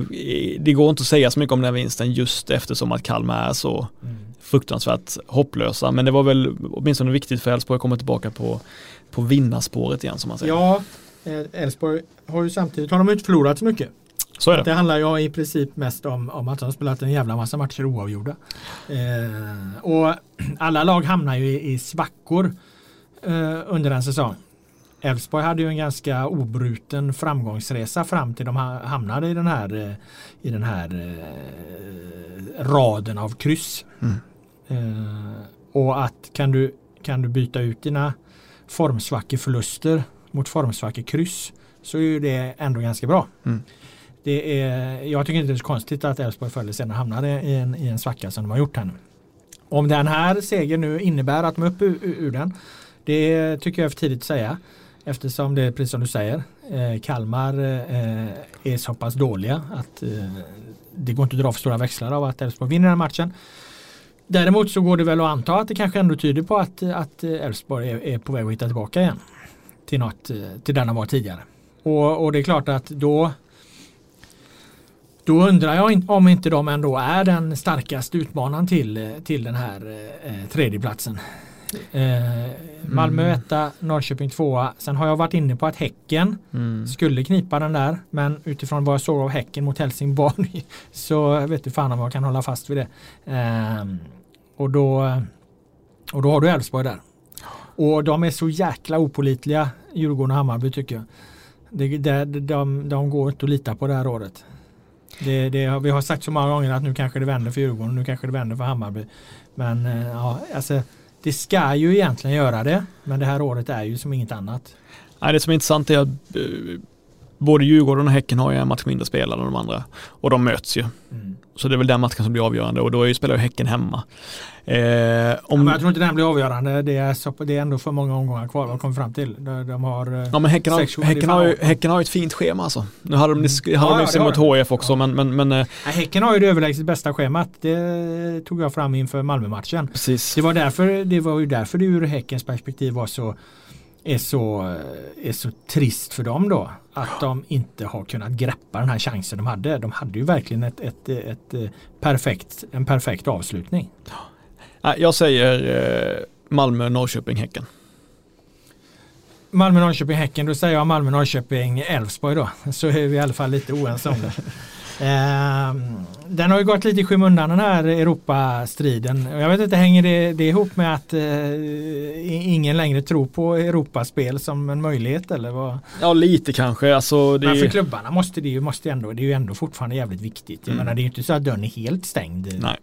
det, går inte att säga så mycket om den här vinsten just eftersom att Kalmar är så mm. fruktansvärt hopplösa men det var väl åtminstone viktigt för Elfsborg att komma tillbaka på, på vinnarspåret igen som man säger. Ja, Elfsborg har ju samtidigt, har de inte förlorat så mycket. Så är det. det handlar ju i princip mest om, om att de har spelat en jävla massa matcher oavgjorda. Eh, och alla lag hamnar ju i, i svackor eh, under en säsong. Elfsborg hade ju en ganska obruten framgångsresa fram till de hamnade i den här, eh, i den här eh, raden av kryss. Mm. Eh, och att kan du, kan du byta ut dina formsvackeförluster mot formsvackekryss så är det ändå ganska bra. Mm. Det är, jag tycker inte det är så konstigt att Elfsborg förr eller senare hamnade i en, i en svacka som de har gjort här nu. Om den här segern nu innebär att de är uppe ur, ur den, det tycker jag är för tidigt att säga. Eftersom det är precis som du säger, eh, Kalmar eh, är så pass dåliga att eh, det går inte att dra för stora växlar av att Elfsborg vinner den matchen. Däremot så går det väl att anta att det kanske ändå tyder på att, att Elfsborg är, är på väg att hitta tillbaka igen till, något, eh, till den de var tidigare. Och, och det är klart att då då undrar jag om inte de ändå är den starkaste utmanaren till, till den här eh, tredjeplatsen. Eh, Malmö mm. etta, Norrköping tvåa. Sen har jag varit inne på att Häcken mm. skulle knipa den där. Men utifrån vad jag såg av Häcken mot Helsingborg så vet du fan om jag kan hålla fast vid det. Eh, och, då, och då har du Elfsborg där. Och de är så jäkla opolitliga, Djurgården och Hammarby tycker jag. Det, det, de, de går inte att lita på det här året. Det, det, vi har sagt så många gånger att nu kanske det vänder för Djurgården, nu kanske det vänder för Hammarby. Men eh, ja, alltså, det ska ju egentligen göra det, men det här året är ju som inget annat. Nej, det som är intressant är att eh, både Djurgården och Häcken har ju en match mindre spelare än de andra och de möts ju. Mm. Så det är väl den matchen som blir avgörande och då är ju, spelar ju Häcken hemma. Eh, om... ja, jag tror inte den blir avgörande. Det är, så, det är ändå för många omgångar kvar att komma fram till. De, de har, eh, ja, men häcken, har, häcken, har ju, häcken har ju ett fint schema alltså. Nu hade de, mm. hade ja, de ja, mot HF också ja. men, men, men eh, ja, Häcken har ju det överlägset bästa schemat. Det tog jag fram inför Malmö-matchen. Precis. Det var, därför, det var ju därför det ur Häckens perspektiv var så är så, är så trist för dem då. Att de inte har kunnat greppa den här chansen de hade. De hade ju verkligen ett, ett, ett, ett perfekt, en perfekt avslutning. Jag säger eh, Malmö, Norrköping, Häcken. Malmö, Norrköping, Häcken. Då säger jag Malmö, Norrköping, Elfsborg då. Så är vi i alla fall lite oense om det. Eh, den har ju gått lite i skymundan den här Europastriden. Jag vet inte, hänger det, det ihop med att eh, ingen längre tror på Europaspel som en möjlighet eller vad? Ja lite kanske. Alltså, det... Men för klubbarna måste det ju, måste ändå, det är ju ändå fortfarande jävligt viktigt. Jag mm. menar det är ju inte så att dörren är helt stängd. Nej.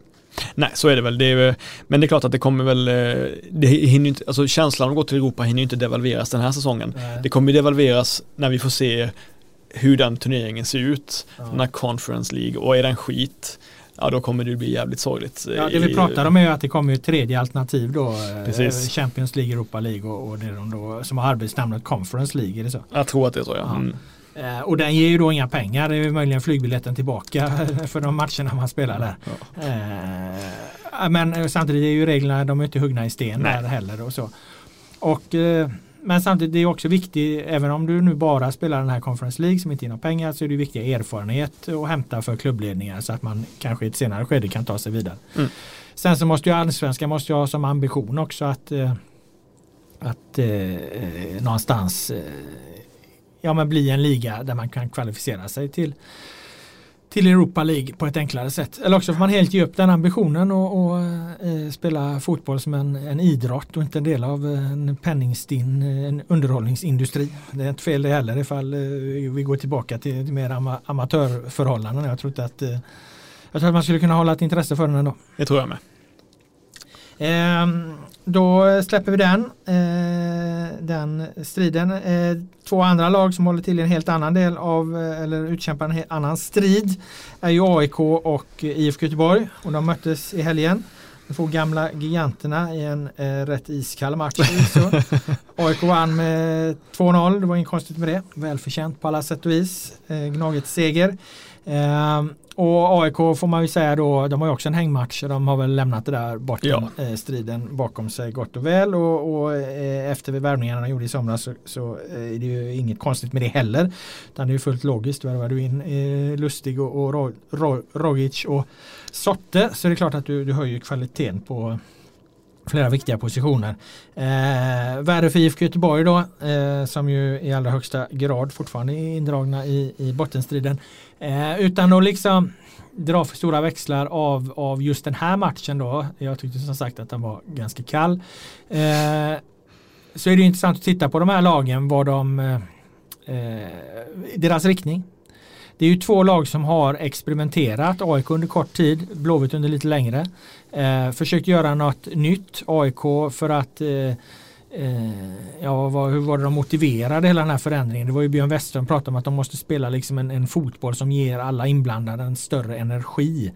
Nej, så är det väl. Det är, men det är klart att det kommer väl, eh, det hinner inte, alltså känslan av att gå till Europa hinner ju inte devalveras den här säsongen. Nej. Det kommer devalveras när vi får se hur den turneringen ser ut, ja. den här Conference League och är den skit ja då kommer det bli jävligt sorgligt. Ja, det vi pratar om är att det kommer ett tredje alternativ då. Eh, Precis. Champions League, Europa League och, och det de då som har arbetsnamnet Conference League. Är det så? Jag tror att det är så ja. Mm. Eh, och den ger ju då inga pengar. Det är möjligen flygbiljetten tillbaka för de matcherna man spelar där. Ja. Eh, men samtidigt är ju reglerna, de är inte huggna i sten Nej. där heller och så. Och men samtidigt det är också viktigt, även om du nu bara spelar den här Conference League som inte ger några pengar så är det viktig erfarenhet att hämta för klubbledningar så att man kanske i ett senare skede kan ta sig vidare. Mm. Sen så måste ju allsvenskan måste ju ha som ambition också att, eh, att eh, eh, någonstans eh, ja, men bli en liga där man kan kvalificera sig till till Europa League på ett enklare sätt. Eller också får man helt ge upp den ambitionen och, och eh, spela fotboll som en, en, idrott och inte en del av en penningstinn en underhållningsindustri. Det är inte fel det heller ifall eh, vi går tillbaka till, till mer ama, amatörförhållanden. Jag tror inte att eh, jag tror att man skulle kunna hålla ett intresse för den ändå. Det tror jag med. Då släpper vi den, eh, den striden. Eh, två andra lag som håller till i en helt annan del av, eh, eller utkämpar en helt annan strid är ju AIK och IFK Göteborg och de möttes i helgen. De två gamla giganterna i en eh, rätt iskall match. AIK vann med 2-0, det var inget konstigt med det. Välförtjänt på alla sätt och vis. Eh, Gnaget seger. Eh, och AIK får man ju säga då, de har ju också en hängmatch. De har väl lämnat det där bortom ja. Eh, striden bakom sig gott och väl. Och, och eh, efter värvningarna de gjorde i somras så, så eh, är det ju inget konstigt med det heller. Utan det är ju fullt logiskt. Värvar du in Lustig och, och Ro, Ro, Rogic och Sotte så är det klart att du, du höjer kvaliteten på flera viktiga positioner. Eh, värre för IFK Göteborg då eh, som ju i allra högsta grad fortfarande är indragna i, i bottenstriden. Eh, utan att liksom dra för stora växlar av, av just den här matchen då. Jag tyckte som sagt att den var ganska kall. Eh, så är det intressant att titta på de här lagen vad de eh, eh deras riktning. Det är ju två lag som har experimenterat. AIK under kort tid, Blåvitt under lite längre. Eh, försökt göra något nytt. AIK för att eh, eh, ja, vad, hur var det de motiverade hela den här förändringen? Det var ju Björn Westerholm pratade om att de måste spela liksom en, en fotboll som ger alla inblandade en större energi.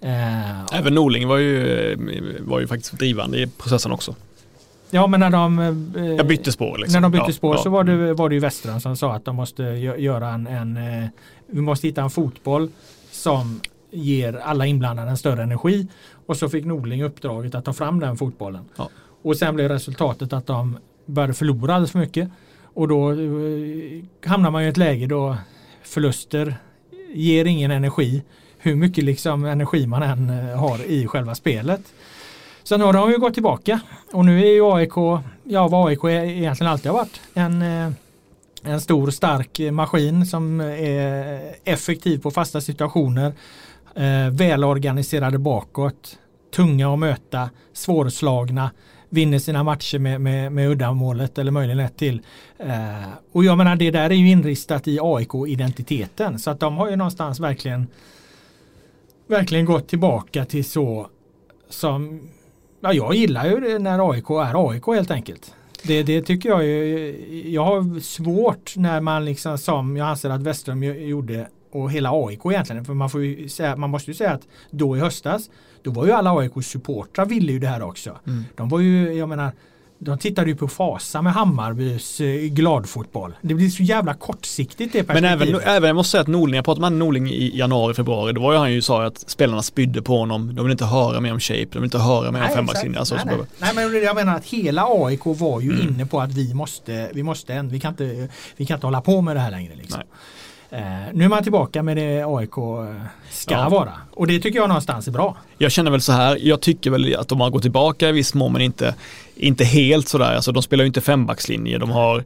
Eh, Även Norling var ju, var ju faktiskt drivande i processen också. Ja men när de eh, Jag bytte spår. Liksom. När de bytte ja, spår ja. så var det, var det ju Westerholm som sa att de måste göra en, en eh, vi måste hitta en fotboll som ger alla inblandade en större energi. Och så fick Norling uppdraget att ta fram den fotbollen. Ja. Och sen blev resultatet att de började förlora alldeles för mycket. Och då eh, hamnar man i ett läge då förluster ger ingen energi. Hur mycket liksom energi man än eh, har i själva spelet. Så nu har de ju gått tillbaka och nu är ju AIK, ja vad AIK egentligen alltid har varit, en, eh, en stor stark maskin som är effektiv på fasta situationer, eh, välorganiserade bakåt, tunga att möta, svårslagna vinner sina matcher med, med, med uddamålet eller möjligen ett till. Eh, och jag menar det där är ju inristat i AIK-identiteten så att de har ju någonstans verkligen verkligen gått tillbaka till så som ja, jag gillar ju det när AIK är AIK helt enkelt. Det, det tycker jag ju, jag har svårt när man liksom som jag anser att Westström gjorde och hela AIK egentligen. För man, får ju säga, man måste ju säga att då i höstas då var ju alla AIKs supportrar ville ju det här också. Mm. De var ju, jag menar, de tittade ju på Fasa med Hammarbys eh, gladfotboll. Det blir så jävla kortsiktigt det Men även, även jag måste säga att Norling, jag pratade med Norling i januari, februari, då var ju han ju sa att spelarna spydde på honom. De vill inte höra mer om shape, de vill inte höra mer om fembackslinjen. Alltså, nej, nej. nej, men jag menar att hela AIK var ju mm. inne på att vi måste, vi måste, vi kan inte, vi kan inte hålla på med det här längre. Liksom. Eh, nu är man tillbaka med det AIK eh, ska ja. vara. Och det tycker jag någonstans är bra. Jag känner väl så här, jag tycker väl att de har gått tillbaka i viss mån men inte, inte helt sådär. Alltså de spelar ju inte fembackslinje, de har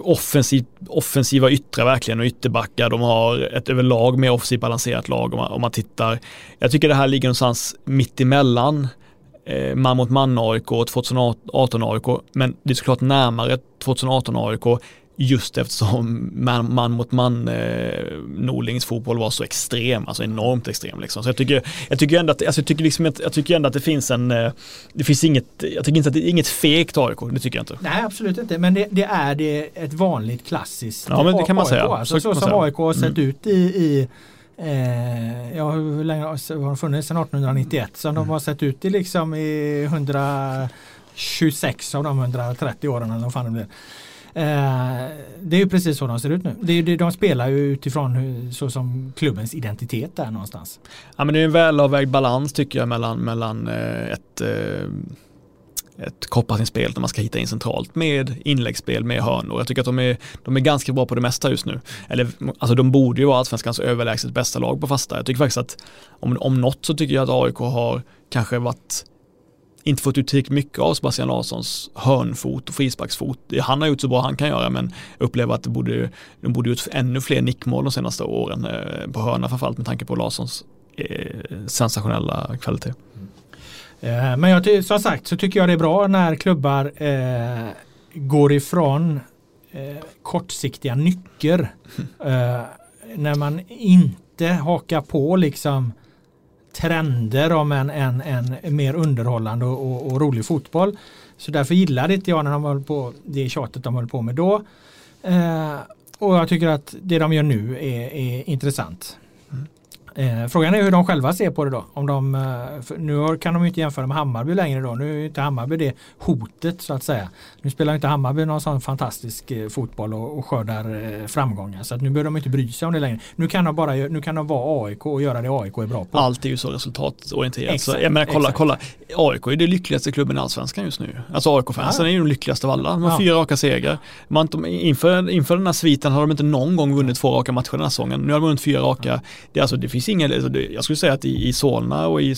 offensiv, offensiva yttrar verkligen och ytterbackar. De har ett överlag mer offensivt balanserat lag om man, om man tittar. Jag tycker det här ligger någonstans mitt emellan eh, man mot man AIK och 2018 AIK. Men det är såklart närmare 2018 AIK just eftersom man, man mot man eh, Norlings fotboll var så extrem, alltså enormt extrem liksom. Så jag tycker, jag tycker ändå att, alltså jag tycker liksom, jag tycker ändå att det finns en, eh, det finns inget, jag tycker inte att det är inget fegt AIK, det tycker jag inte. Nej absolut inte, men det, det är det ett vanligt klassiskt Ja men det kan man säga. Alltså, så, så som AIK har sett mm. ut i, i Eh, ja, hur länge har de funnits? Sedan 1891. Så mm. de har sett ut i liksom i 126 av de 130 åren eller vad fan det blir. Eh, det är ju precis så de ser ut nu. Det är, de spelar ju utifrån hur, så som klubbens identitet är någonstans. Ja men det är en välavvägd balans tycker jag mellan, mellan eh, ett eh, ett kopparspel där man ska hitta in centralt med inläggsspel med hörnor. Jag tycker att de är, de är ganska bra på det mesta just nu. Eller, alltså de borde ju vara allsvenskans överlägset bästa lag på fasta. Jag tycker faktiskt att om, om något så tycker jag att AIK har kanske varit inte fått ut tillräckligt mycket av Sebastian Larssons hörnfot och frisparksfot. Han har gjort så bra han kan göra men upplever att det borde, de borde gjort ännu fler nickmål de senaste åren eh, på hörna framförallt med tanke på Larssons eh, sensationella kvalitet. Mm. men jag, som sagt så tycker jag det är bra när klubbar eh, går ifrån eh, kortsiktiga nycker. Mm. när man inte hakar på liksom trender om en, en, en mer underhållande och, och, och, rolig fotboll. Så därför gillade inte jag när de höll på det tjatet de höll på med då. Eh, och jag tycker att det de gör nu är, är intressant. Eh, frågan är hur de själva ser på det då. Om de, eh, nu kan de inte jämföra med Hammarby längre då. Nu är inte Hammarby det hotet så att säga. Nu spelar inte Hammarby någon sån fantastisk eh, fotboll och, och skördar eh, framgångar. Så att nu behöver de inte bry sig om det längre. Nu kan de bara nu kan de vara AIK och göra det AIK är bra på. Allt är ju så resultatorienterat. Exakt, så, jag menar, kolla, kolla. AIK är det lyckligaste klubben i Allsvenskan just nu. Alltså AIK-fansen ja. är ju de lyckligaste av alla. De har ja. fyra raka segrar. Man, inför, inför den här sviten har de inte någon gång vunnit två raka matcher den här säsongen. Nu har de vunnit fyra raka. Det, alltså, det finns inga, alltså, jag skulle säga att i, i Solna och i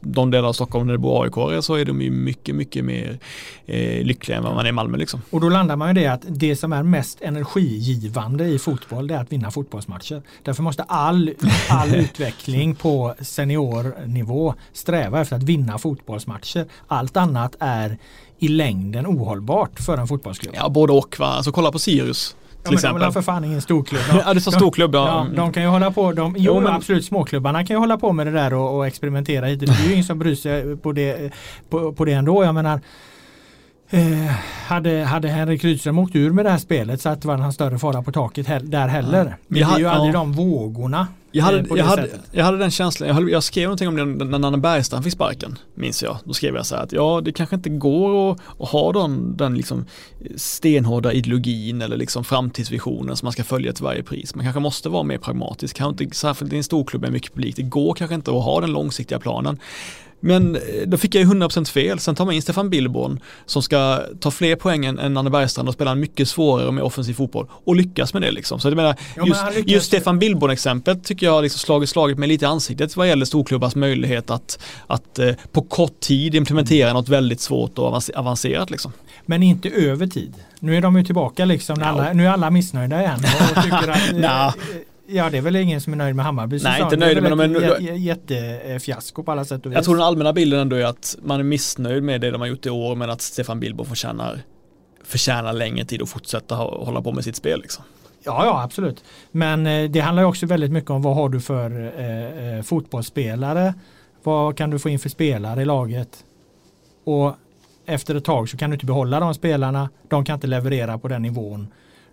de delar av Stockholm där det bor aik så är de ju mycket, mycket mer eh, lyckliga än vad man är i Malmö. Liksom. Och då landar man ju det att det som är mest energigivande i fotboll det är att vinna fotbollsmatcher. Därför måste all, all utveckling på seniornivå sträva efter att vinna fotbollsmatcher. Allt annat är i längden ohållbart för en fotbollsklubb. Ja, både och. Va? Alltså, kolla på Sirius. Till exempel. De är för fan ingen storklubb. De, ja, du sa storklubb. Ja. ja. De kan ju hålla på, de, jo, jo men, absolut småklubbarna kan ju hålla på med det där och, och experimentera hit. Det är ju ingen som bryr sig på det, på, på det ändå. Jag menar, Eh, hade, hade Henrik Rydström åkt ur med det här spelet så att det var någon större fara på taket he där heller. Det är ju aldrig ja. de vågorna. Jag hade, jag, hade, jag hade den känslan, jag, hade, jag skrev någonting om det när Nanne Bergstrand fick sparken, minns jag. Då skrev jag så här att ja, det kanske inte går att, att ha den, den liksom stenhårda ideologin eller liksom framtidsvisionen som man ska följa till varje pris. Man kanske måste vara mer pragmatisk, kanske inte, särskilt i en storklubb med mycket publik. Det går kanske inte att ha den långsiktiga planen. Men eh, då fick jag ju 100% fel. Sen tar man in Stefan Billborn som ska ta fler poäng än Nanne Bergstrand och spela en mycket svårare och mer offensiv fotboll och lyckas med det liksom. Så jag menar, just, ja, just Stefan Billborn-exemplet tycker jag har liksom slagit, slagit mig lite i ansiktet vad gäller storklubbars möjlighet att, att eh, på kort tid implementera något väldigt svårt och avancerat liksom. Men inte över tid. Nu är de ju tillbaka liksom, alla, nu är alla missnöjda igen och tycker att eh, Ja det är väl ingen som är nöjd med Hammarby Nej inte nöjd med dem. Men ett jättefiasko på alla sätt och vis. Jag tror den allmänna bilden ändå är att man är missnöjd med det de har gjort i år men att Stefan Billbo förtjänar, förtjänar längre tid att fortsätta hålla på med sitt spel. Liksom. Ja, ja absolut. Men eh, det handlar också väldigt mycket om vad har du för eh, eh, fotbollsspelare? Vad kan du få in för spelare i laget? Och efter ett tag så kan du inte behålla de spelarna. De kan inte leverera på den nivån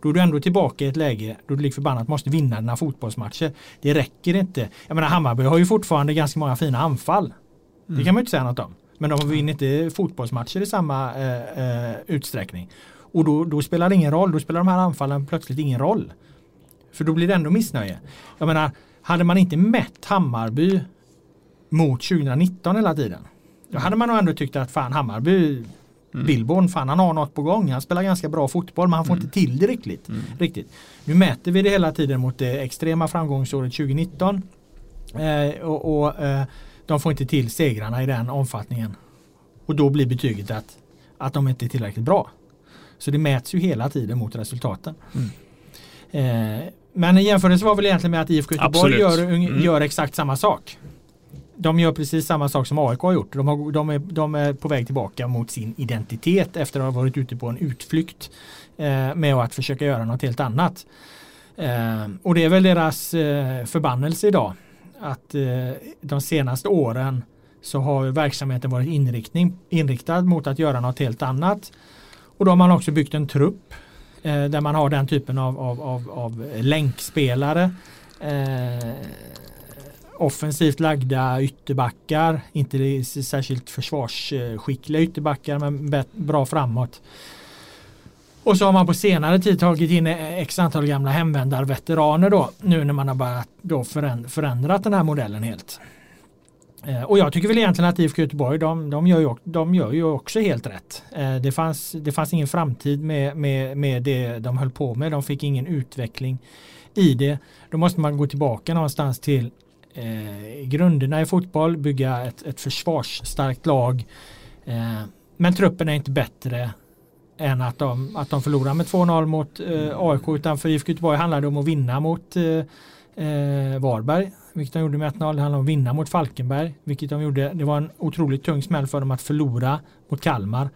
då är du ändå tillbaka i ett läge då du lik förbannat måste vinna dina fotbollsmatcher. Det räcker inte. Jag menar Hammarby har ju fortfarande ganska många fina anfall. Mm. Det kan man ju inte säga något om. Men de vinner inte fotbollsmatcher i samma eh, eh, utsträckning. Och då, då, spelar det ingen roll. Då spelar de här anfallen plötsligt ingen roll. För då blir det ändå missnöje. Jag menar, hade man inte mätt Hammarby mot 2019 hela tiden. Då hade man nog ändå tyckt att fan Hammarby Mm. Billborn, fan han har något på gång. Han spelar ganska bra fotboll men han får mm. inte till det riktigt. Mm. riktigt. Nu mäter vi det hela tiden mot det extrema framgångsåret 2019. Eh, och, och eh, de får inte till segrarna i den omfattningen. Och då blir betyget att, att de inte är tillräckligt bra. Så det mäts ju hela tiden mot resultaten. Mm. Eh, men jämförelse var väl egentligen med att IFK Göteborg gör, mm. gör exakt samma sak de gör precis samma sak som AIK har gjort. De, har, de, är, de är på väg tillbaka mot sin identitet efter att ha varit ute på en utflykt eh, med att försöka göra något helt annat. Eh, och det är väl deras eh, förbannelse idag. Att eh, de senaste åren så har verksamheten varit inriktning, inriktad mot att göra något helt annat. Och då har man också byggt en trupp eh, där man har den typen av, av, av, av länkspelare. Eh, offensivt lagda ytterbackar, inte särskilt försvarsskickliga ytterbackar men bra framåt. Och så har man på senare tid tagit in x antal gamla hemvändarveteraner då nu när man har börjat då förändrat den här modellen helt. Eh, och jag tycker väl egentligen att IFK Göteborg de, de, gör, ju, de gör ju också helt rätt. Eh, det fanns, det fanns ingen framtid med, med, med det de höll på med. De fick ingen utveckling i det. Då måste man gå tillbaka någonstans till eh, grunderna i fotboll, bygga ett, ett försvarsstarkt lag. Eh, men truppen är inte bättre än att de, att de förlorar med 2-0 mot eh, AIK utan för IFK Göteborg handlar det om att vinna mot eh, eh Varberg vilket de gjorde med 1-0. Det handlar om att vinna mot Falkenberg vilket de gjorde. Det var en otroligt tung smäll för dem att förlora mot Kalmar.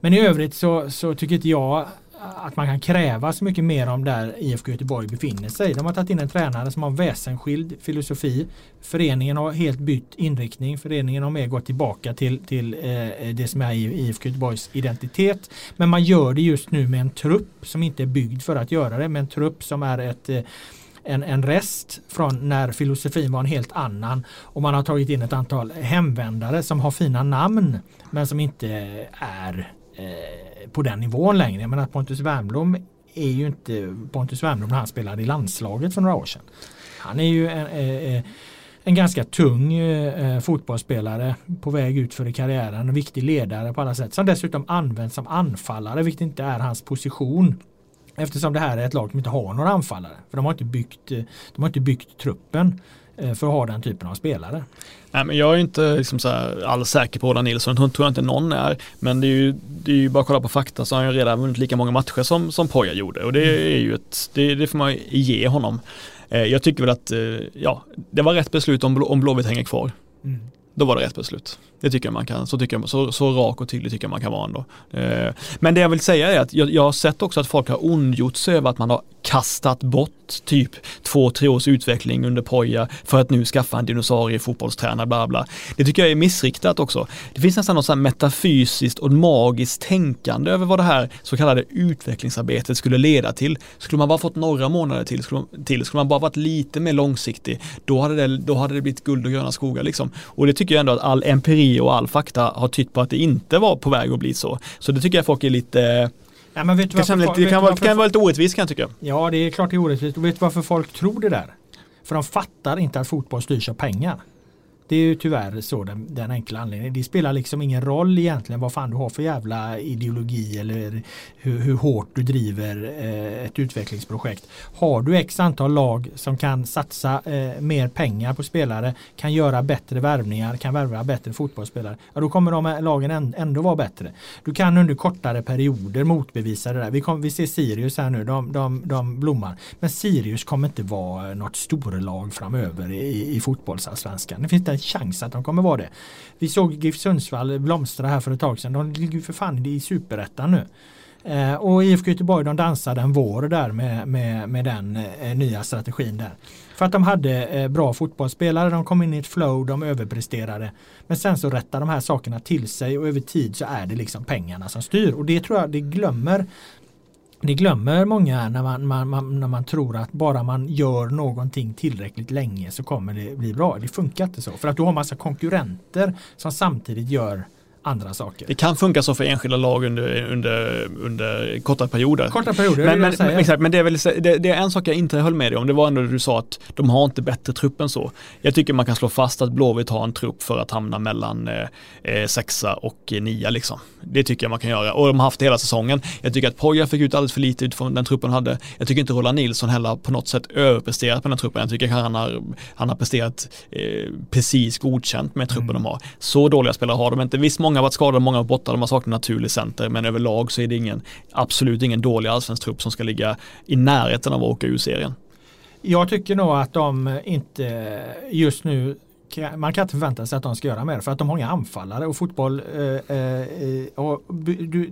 Men i övrigt så, så tycker inte jag att man kan kräva så mycket mer om där IFK Göteborg befinner sig. De har tagit in en tränare som har väsensskild filosofi. Föreningen har helt bytt inriktning. Föreningen har mer gått tillbaka till, till eh, det som är IFK Göteborgs identitet. Men man gör det just nu med en trupp som inte är byggd för att göra det. Med en trupp som är ett eh, en, en rest från när filosofin var en helt annan och man har tagit in ett antal hemvändare som har fina namn men som inte är eh, på den nivån längre. Jag menar Pontus Wernbloom är ju inte Pontus Wernbloom när han spelade i landslaget för några år sedan. Han är ju en, eh, eh en ganska tung eh, eh, fotbollsspelare på väg ut för i karriären. En viktig ledare på alla sätt. Som dessutom används som anfallare vilket inte är hans position. Eftersom det här är ett lag som inte har några anfallare. För de har inte byggt, eh, de har inte byggt truppen för att ha den typen av spelare. Nej, men jag är inte liksom alls säker på Ola Nilsson, det tror jag inte någon är. Men det är ju, det är ju bara att kolla på fakta så har han ju redan vunnit lika många matcher som, som Poja gjorde och det mm. är ju ett, det, det får man ge honom. Eh, jag tycker väl att, eh, ja, det var rätt beslut om, om Blåvitt hänger kvar. Mm. Då var det rätt beslut. Det tycker jag man kan, så, tycker jag, så, så rak och tydlig tycker jag man kan vara ändå. Eh, men det jag vill säga är att jag, jag har sett också att folk har ondgjort sig över att man har kastat bort typ två, tre års utveckling under Poja för att nu skaffa en dinosaurie fotbollstränare, bla bla. Det tycker jag är missriktat också. Det finns nästan något sånt metafysiskt och magiskt tänkande över vad det här så kallade utvecklingsarbetet skulle leda till. Skulle man bara fått några månader till, skulle, till, skulle man bara varit lite mer långsiktig, då hade det, då hade det blivit guld och gröna skogar liksom. Och det tycker jag ändå att all empiri och all fakta har tytt på att det inte var på väg att bli så. Så det tycker jag folk är lite Ja, men vet du det, kan, varför, det vet kan, vara, varför- kan vara lite orättvist kan jag tycka. Ja, det är klart det är orättvist. Och vet du varför folk tror det där? För de fattar inte att fotboll styrs av pengar. Det är ju tyvärr så den, den enkla anledningen. Det spelar liksom ingen roll egentligen vad fan du har för jävla ideologi eller hur, hur hårt du driver eh, ett utvecklingsprojekt. Har du x antal lag som kan satsa eh, mer pengar på spelare, kan göra bättre värvningar, kan värva bättre fotbollsspelare, ja, då kommer de lagen ändå vara bättre. Du kan under kortare perioder motbevisa det där. Vi, kom, vi ser Sirius här nu, de, de, de blommar. Men Sirius kommer inte vara något storlag framöver i, i fotbollsallsvenskan. Det finns inte en chans att de kommer vara det. Vi såg GIF Sundsvall blomstra här för ett tag sedan. De ligger ju för fan i superettan nu. Eh, och IFK Göteborg de dansade en vår där med, med, med den eh, nya strategin där. För att de hade eh, bra fotbollsspelare, de kom in i ett flow, de överpresterade. Men sen så rättar de här sakerna till sig och över tid så är det liksom pengarna som styr. Och det tror jag det glömmer det glömmer många när man, man, man, när man tror att bara man gör någonting tillräckligt länge så kommer det bli bra. Det funkar inte så. För att du har massa konkurrenter som samtidigt gör andra saker. Det kan funka så för enskilda lag under, under, under korta perioder. Korta perioder, Men, men, säger. exakt, men det, är väl, det, det är en sak jag inte höll med dig om. Det var ändå det du sa att de har inte bättre trupp än så. Jag tycker man kan slå fast att Blåvitt har en trupp för att hamna mellan eh, eh, sexa och eh, nia liksom. Det tycker jag man kan göra och de har haft det hela säsongen. Jag tycker att Poja fick ut alldeles för lite utifrån den truppen han hade. Jag tycker inte Roland Nilsson heller på något sätt överpresterat på den truppen. Jag tycker han har, han har presterat eh, precis godkänt med truppen Mm. de har. Så dåliga spelare har de inte. Visst, många har varit skadade, många har varit borta, de har saknat naturlig center, men överlag så är det ingen, absolut ingen dålig allsvensk trupp som ska ligga i närheten av att åka ur serien. Jag tycker nog att de inte just nu Eh, man kan inte förvänta sig att de ska göra mer för att de har inga anfallare och fotboll eh, eh, och,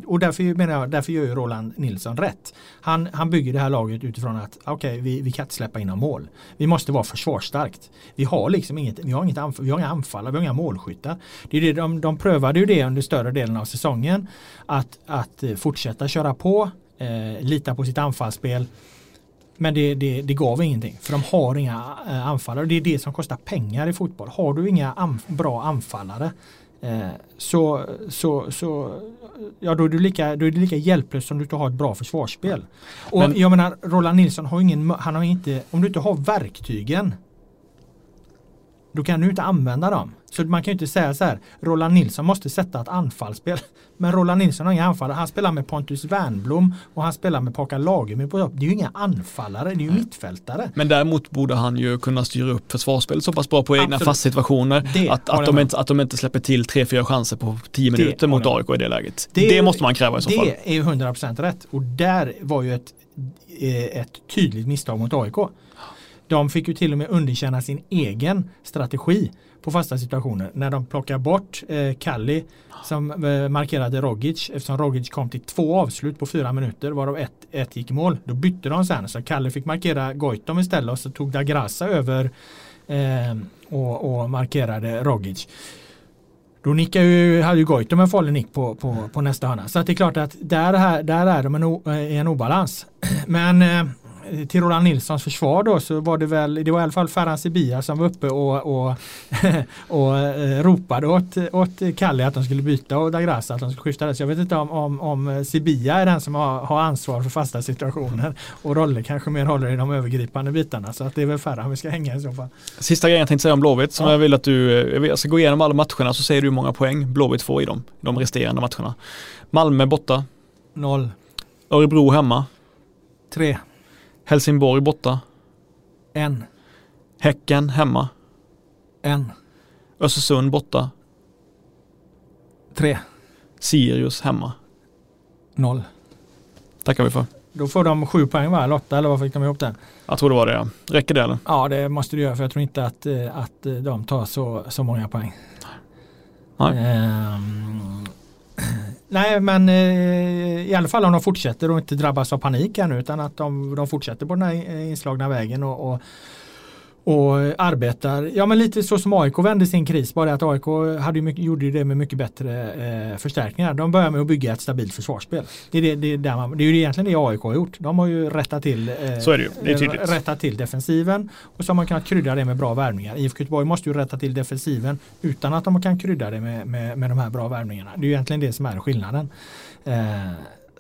och därför menar jag, därför gör ju Roland Nilsson rätt. Han, han bygger det här laget utifrån att okej, vi, vi kan inte släppa in några mål. Vi måste vara försvarsstarkt. Vi har liksom inget, vi har inget anfall, vi har inga anfallare, vi har inga målskyttar. Det är det, de, de prövade ju det under större delen av säsongen att, att eh, fortsätta köra på, eh, lita på sitt anfallsspel men det, det, det gav ingenting för de har inga eh, anfallare. Det är det som kostar pengar i fotboll. Har du inga anf- bra anfallare eh, så, så, så ja, då, är du lika, då är det lika hjälplöst som du inte har ett bra försvarsspel. Och Men- jag menar Roland Nilsson har ingen, han har inte, om du inte har verktygen då kan du inte använda dem. Så man kan ju inte säga så här, Roland Nilsson måste sätta ett anfallsspel. Men Roland Nilsson har inga anfallare. Han spelar med Pontus Wernbloom och han spelar med Paka Lagemyr på topp. Det är ju inga anfallare, det är ju mittfältare. Men däremot borde han ju kunna styra upp försvarsspelet så pass bra på egna Absolut. fast situationer Det att, att, de inte, att de inte släpper till tre, fyra chanser på tio Det minuter mot AIK i det läget. Det- Det, måste man kräva i så fall. Det är ju 100% rätt. Och där var ju ett, eh, ett tydligt misstag mot AIK. De fick ju till och med underkänna sin egen strategi på fasta situationer. När de plockar bort eh, Kalli som eh, markerade Rogic eftersom Rogic kom till två avslut på fyra minuter varav ett, ett gick i mål. Då bytte de sen så Kalli fick markera Goitom istället och så tog Dagrasa över eh, och, och markerade Rogic. Då nickar ju, hade ju Goitom en farlig nick på, på, på nästa hörna. Så att det är klart att där, här, där är de en, o, i en obalans. Men eh, till Roland Nilssons försvar då så var det väl, det var i alla fall Ferhan Sibia som var uppe och, och, och eh, ropade åt, åt Kalle att de skulle byta och Dagrasa att de skulle skifta. Så jag vet inte om, om, om Sibia är den som har, har ansvar för fasta situationer och Rolle kanske mer håller i de övergripande bitarna. Så att det är väl Ferhan vi ska hänga i så fall. Sista grejen jag tänkte säga om Blåvitt som Ja. jag vill att du, jag ska gå igenom alla matcherna så säger du hur många poäng Blåvitt får i dem, de resterande matcherna. Malmö borta, Noll, Örebro hemma, tre, Helsingborg borta, en, Häcken hemma, en, Östersund borta, tre, Sirius hemma. noll. Tackar vi för. Då får de sju poäng va? Eller åtta eller vad fick de ihop det? Jag tror det var det ja. Räcker det eller? Ja det måste du göra för jag tror inte att, eh, att eh, de tar så, så många poäng. Nej. Um, nej men eh, i alla fall om de fortsätter och inte drabbas av panik här nu utan att de, de fortsätter på den här eh, inslagna vägen och, och och arbetar, ja men lite så som AIK vände sin kris, bara att AIK hade mycket, gjorde det med mycket bättre eh, förstärkningar. De börjar med att bygga ett stabilt försvarsspel. Det är, det, det, där man, det är ju egentligen det AIK har gjort. De har ju rättat till, eh, så är det ju. Det är tydligt. rättat till defensiven och så har man kunnat krydda det med bra värvningar. IFK Göteborg måste ju rätta till defensiven utan att de kan krydda det med, med, med de här bra värvningarna. Det är ju egentligen det som är skillnaden. Eh,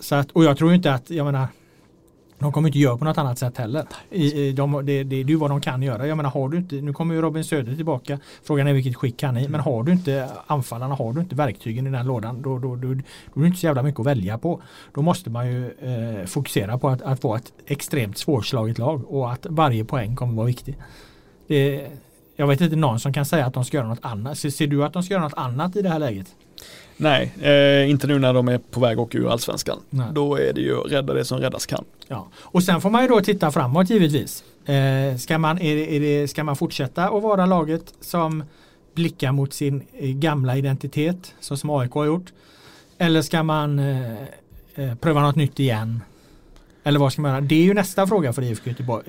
så att, och jag tror inte att, jag menar, de kommer inte göra på något annat sätt heller. I, de, det, det, det är vad de kan göra. Jag menar, har du inte, nu kommer ju Robin Söder tillbaka. Frågan är vilket skick han är i. Men har du inte anfallarna, har du inte verktygen i den lådan då, då, då, då, då är det inte så jävla mycket att välja på. Då måste man ju eh, fokusera på att, att vara ett extremt svårslaget lag och att varje poäng kommer vara viktig. Det, jag vet inte någon som kan säga att de ska göra något annat. Ser, ser du att de ska göra något annat i det här läget? Nej, eh, inte nu när de är på väg att åka ur allsvenskan. Nej. Då är det ju rädda det som räddas kan. Ja. Och sen får man ju då titta framåt givetvis. Eh, ska, man, är det, är det, ska man fortsätta att vara laget som blickar mot sin eh, gamla identitet så som AIK har gjort? Eller ska man eh, eh, pröva något nytt igen? Eller vad ska man göra? Det är ju nästa fråga för IFK Göteborg.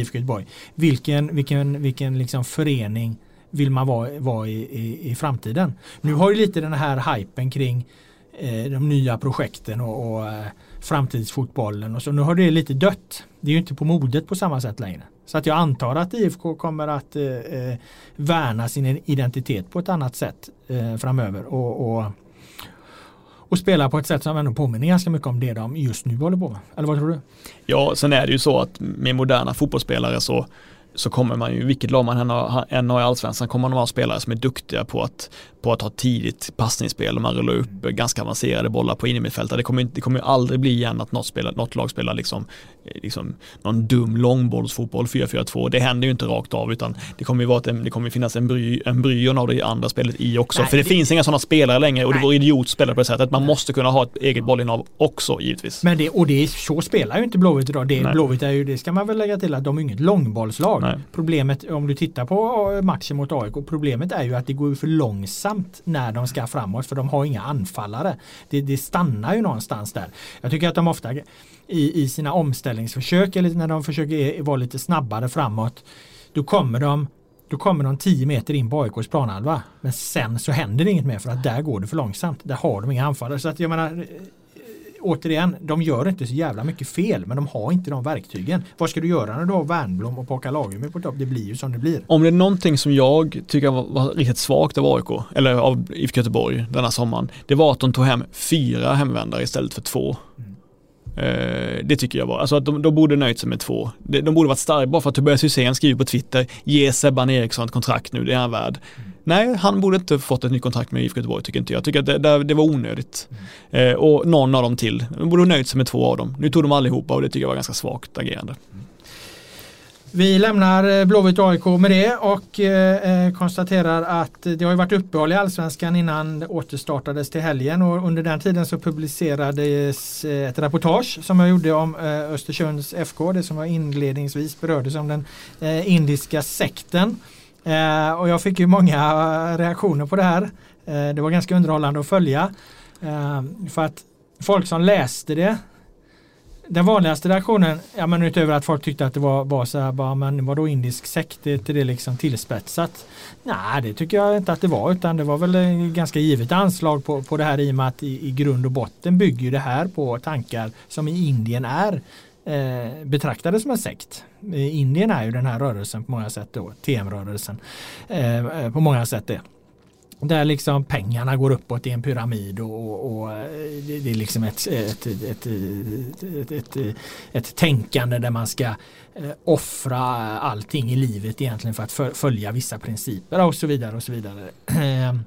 IFK Göteborg. Vilken, vilken, vilken liksom förening vill man vara, vara i, i, i, framtiden. Nu har ju lite den här hypen kring eh, de nya projekten och, och eh, framtidsfotbollen och så nu har det lite dött. Det är ju inte på modet på samma sätt längre. Så att jag antar att IFK kommer att eh, eh, värna sin identitet på ett annat sätt eh, framöver och, och, och spela på ett sätt som ändå påminner ganska mycket om det de just nu håller på med. Eller vad tror du? Ja, sen är det ju så att med moderna fotbollsspelare så så kommer man ju, vilket lag man än har, i allsvenskan, kommer man att ha spelare som är duktiga på att, på att ha tidigt passningsspel och man rullar upp ganska avancerade bollar på innermittfältare. Det kommer, det kommer ju aldrig bli igen att något, spelar, något lag spelar liksom, liksom någon dum långbollsfotboll 4-4-2. Det händer ju inte rakt av utan det kommer ju vara ett, det kommer finnas embryon bry, av det andra spelet i också. Nej, För det, det, finns inga sådana spelare längre och nej. det vore idiot att spela på det sättet. Man måste kunna ha ett eget bollinnehav också givetvis. Men det, och det är, så spelar ju inte Blåvitt idag. Det, Blåvitt är ju, det ska man väl lägga till att de är inget långbollslag. Nej. Problemet, om du tittar på matchen mot AIK, problemet är ju att det går för långsamt när de ska framåt för de har inga anfallare. Det, det stannar ju någonstans där. Jag tycker att de ofta i, i sina omställningsförsök eller när de försöker vara lite snabbare framåt då kommer de då kommer de 10 meter in på AIKs planhalva. Men sen så händer det inget mer för att där går det för långsamt. Där har de inga anfallare. Så att jag menar, återigen, de gör inte så jävla mycket fel men de har inte de verktygen. Vad ska du göra när du har Wernbloom och Paka Lagermyr på topp? Det blir ju som det blir. Om det är någonting som jag tycker var, var riktigt svagt av AIK, eller av IFK Göteborg denna sommaren, det var att de tog hem fyra hemvändare istället för två. Mm. Eh, det tycker jag var, alltså att de, de borde nöjt sig med två. De, de borde varit starka, bara för att Tobias Hysén skriver på Twitter, ge Sebban Eriksson ett kontrakt nu, det är han värd. Mm. Nej, han borde inte fått ett nytt kontrakt med IFK Göteborg tycker inte jag. Jag tycker att det, det, det var onödigt. Mm. Eh, och någon av dem till. De borde ha nöjt sig med två av dem. Nu tog de allihopa och det tycker jag var ganska svagt agerande. Mm. Vi lämnar eh, Blåvitt och AIK med det och eh, eh, konstaterar att det har varit uppehåll i Allsvenskan innan det återstartades till helgen och under den tiden så publicerades eh, ett reportage som jag gjorde om eh, Östersunds FK, det som var inledningsvis berördes om den eh, indiska sekten. Eh, och jag fick ju många reaktioner på det här. Eh, det var ganska underhållande att följa. Eh, för att folk som läste det den vanligaste reaktionen, ja men utöver att folk tyckte att det var bara så här, bara, men vadå indisk sekt, är det liksom tillspetsat? Nej, det tycker jag inte att det var, utan det var väl en ganska givet anslag på, på det här i och med att i, i grund och botten bygger det här på tankar som i Indien är eh, betraktade som en sekt. Indien är ju den här rörelsen på många sätt då, TM-rörelsen eh, på många sätt det. Där liksom pengarna går uppåt i en pyramid och, och, och eh, det är liksom ett, ett, ett, ett, ett, tänkande där man ska eh, offra allting i livet egentligen för att följa vissa principer och så vidare och så vidare.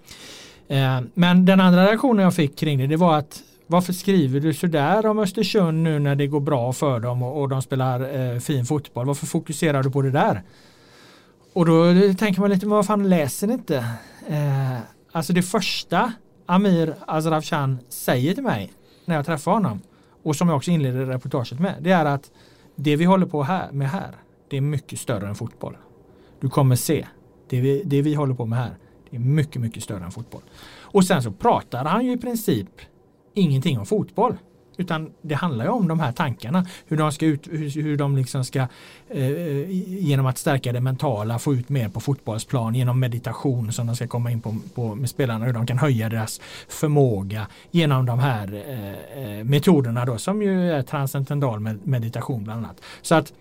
Eh, men den andra reaktionen jag fick kring det, det var att varför skriver du sådär om Östersund nu när det går bra för dem och, och de spelar eh, fin fotboll? Varför fokuserar du på det där? Och då eh, tänker man lite, men vad fan läser ni inte? Eh, alltså det första Amir Azravshan säger till mig när jag träffar honom och som jag också inleder reportaget med, det är att det vi håller på här, med här, det är mycket större än fotboll. Du kommer se, det vi, det vi håller på med här, Det är mycket, mycket större än fotboll. Och sen så pratar han ju i princip ingenting om fotboll. Utan det handlar ju om de här tankarna. Hur de, ska ut, hur, hur de liksom ska eh, genom att stärka det mentala få ut mer på fotbollsplan genom meditation som de ska komma in på, på med spelarna. Hur de kan höja deras förmåga genom de här eh, eh metoderna då som ju är transcendental meditation bland annat. Så att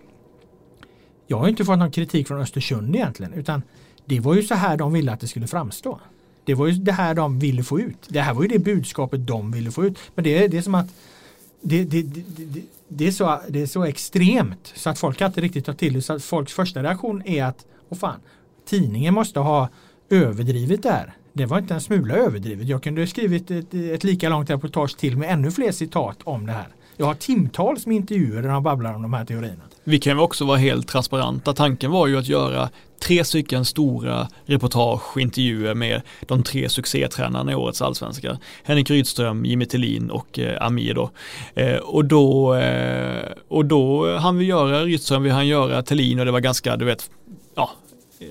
jag har inte fått någon kritik från Östersund egentligen utan det var ju så här de ville att det skulle framstå. Det var ju det här de ville få ut. Det här var ju det budskapet de ville få ut. Men det, det är som att det, det, det, det, är så, det är så extremt så att folk inte riktigt tar till det. Så att folks första reaktion är att Åh fan, tidningen måste ha överdrivit det här. Det var inte en smula överdrivet. Jag kunde ha skrivit ett, ett lika långt reportage till med ännu fler citat om det här. Jag har timtals med intervjuer där de babblar om de här teorierna. Vi kan också vara helt transparenta. Tanken var ju att göra tre stycken stora reportage, intervjuer med de tre succétränarna i årets allsvenska. Henrik Rydström, Jimmy Tillin och eh, Amir då. Eh, och då, eh, och då han vi göra Rydström, vi han göra Tillin och det var ganska, du vet, ja, eh,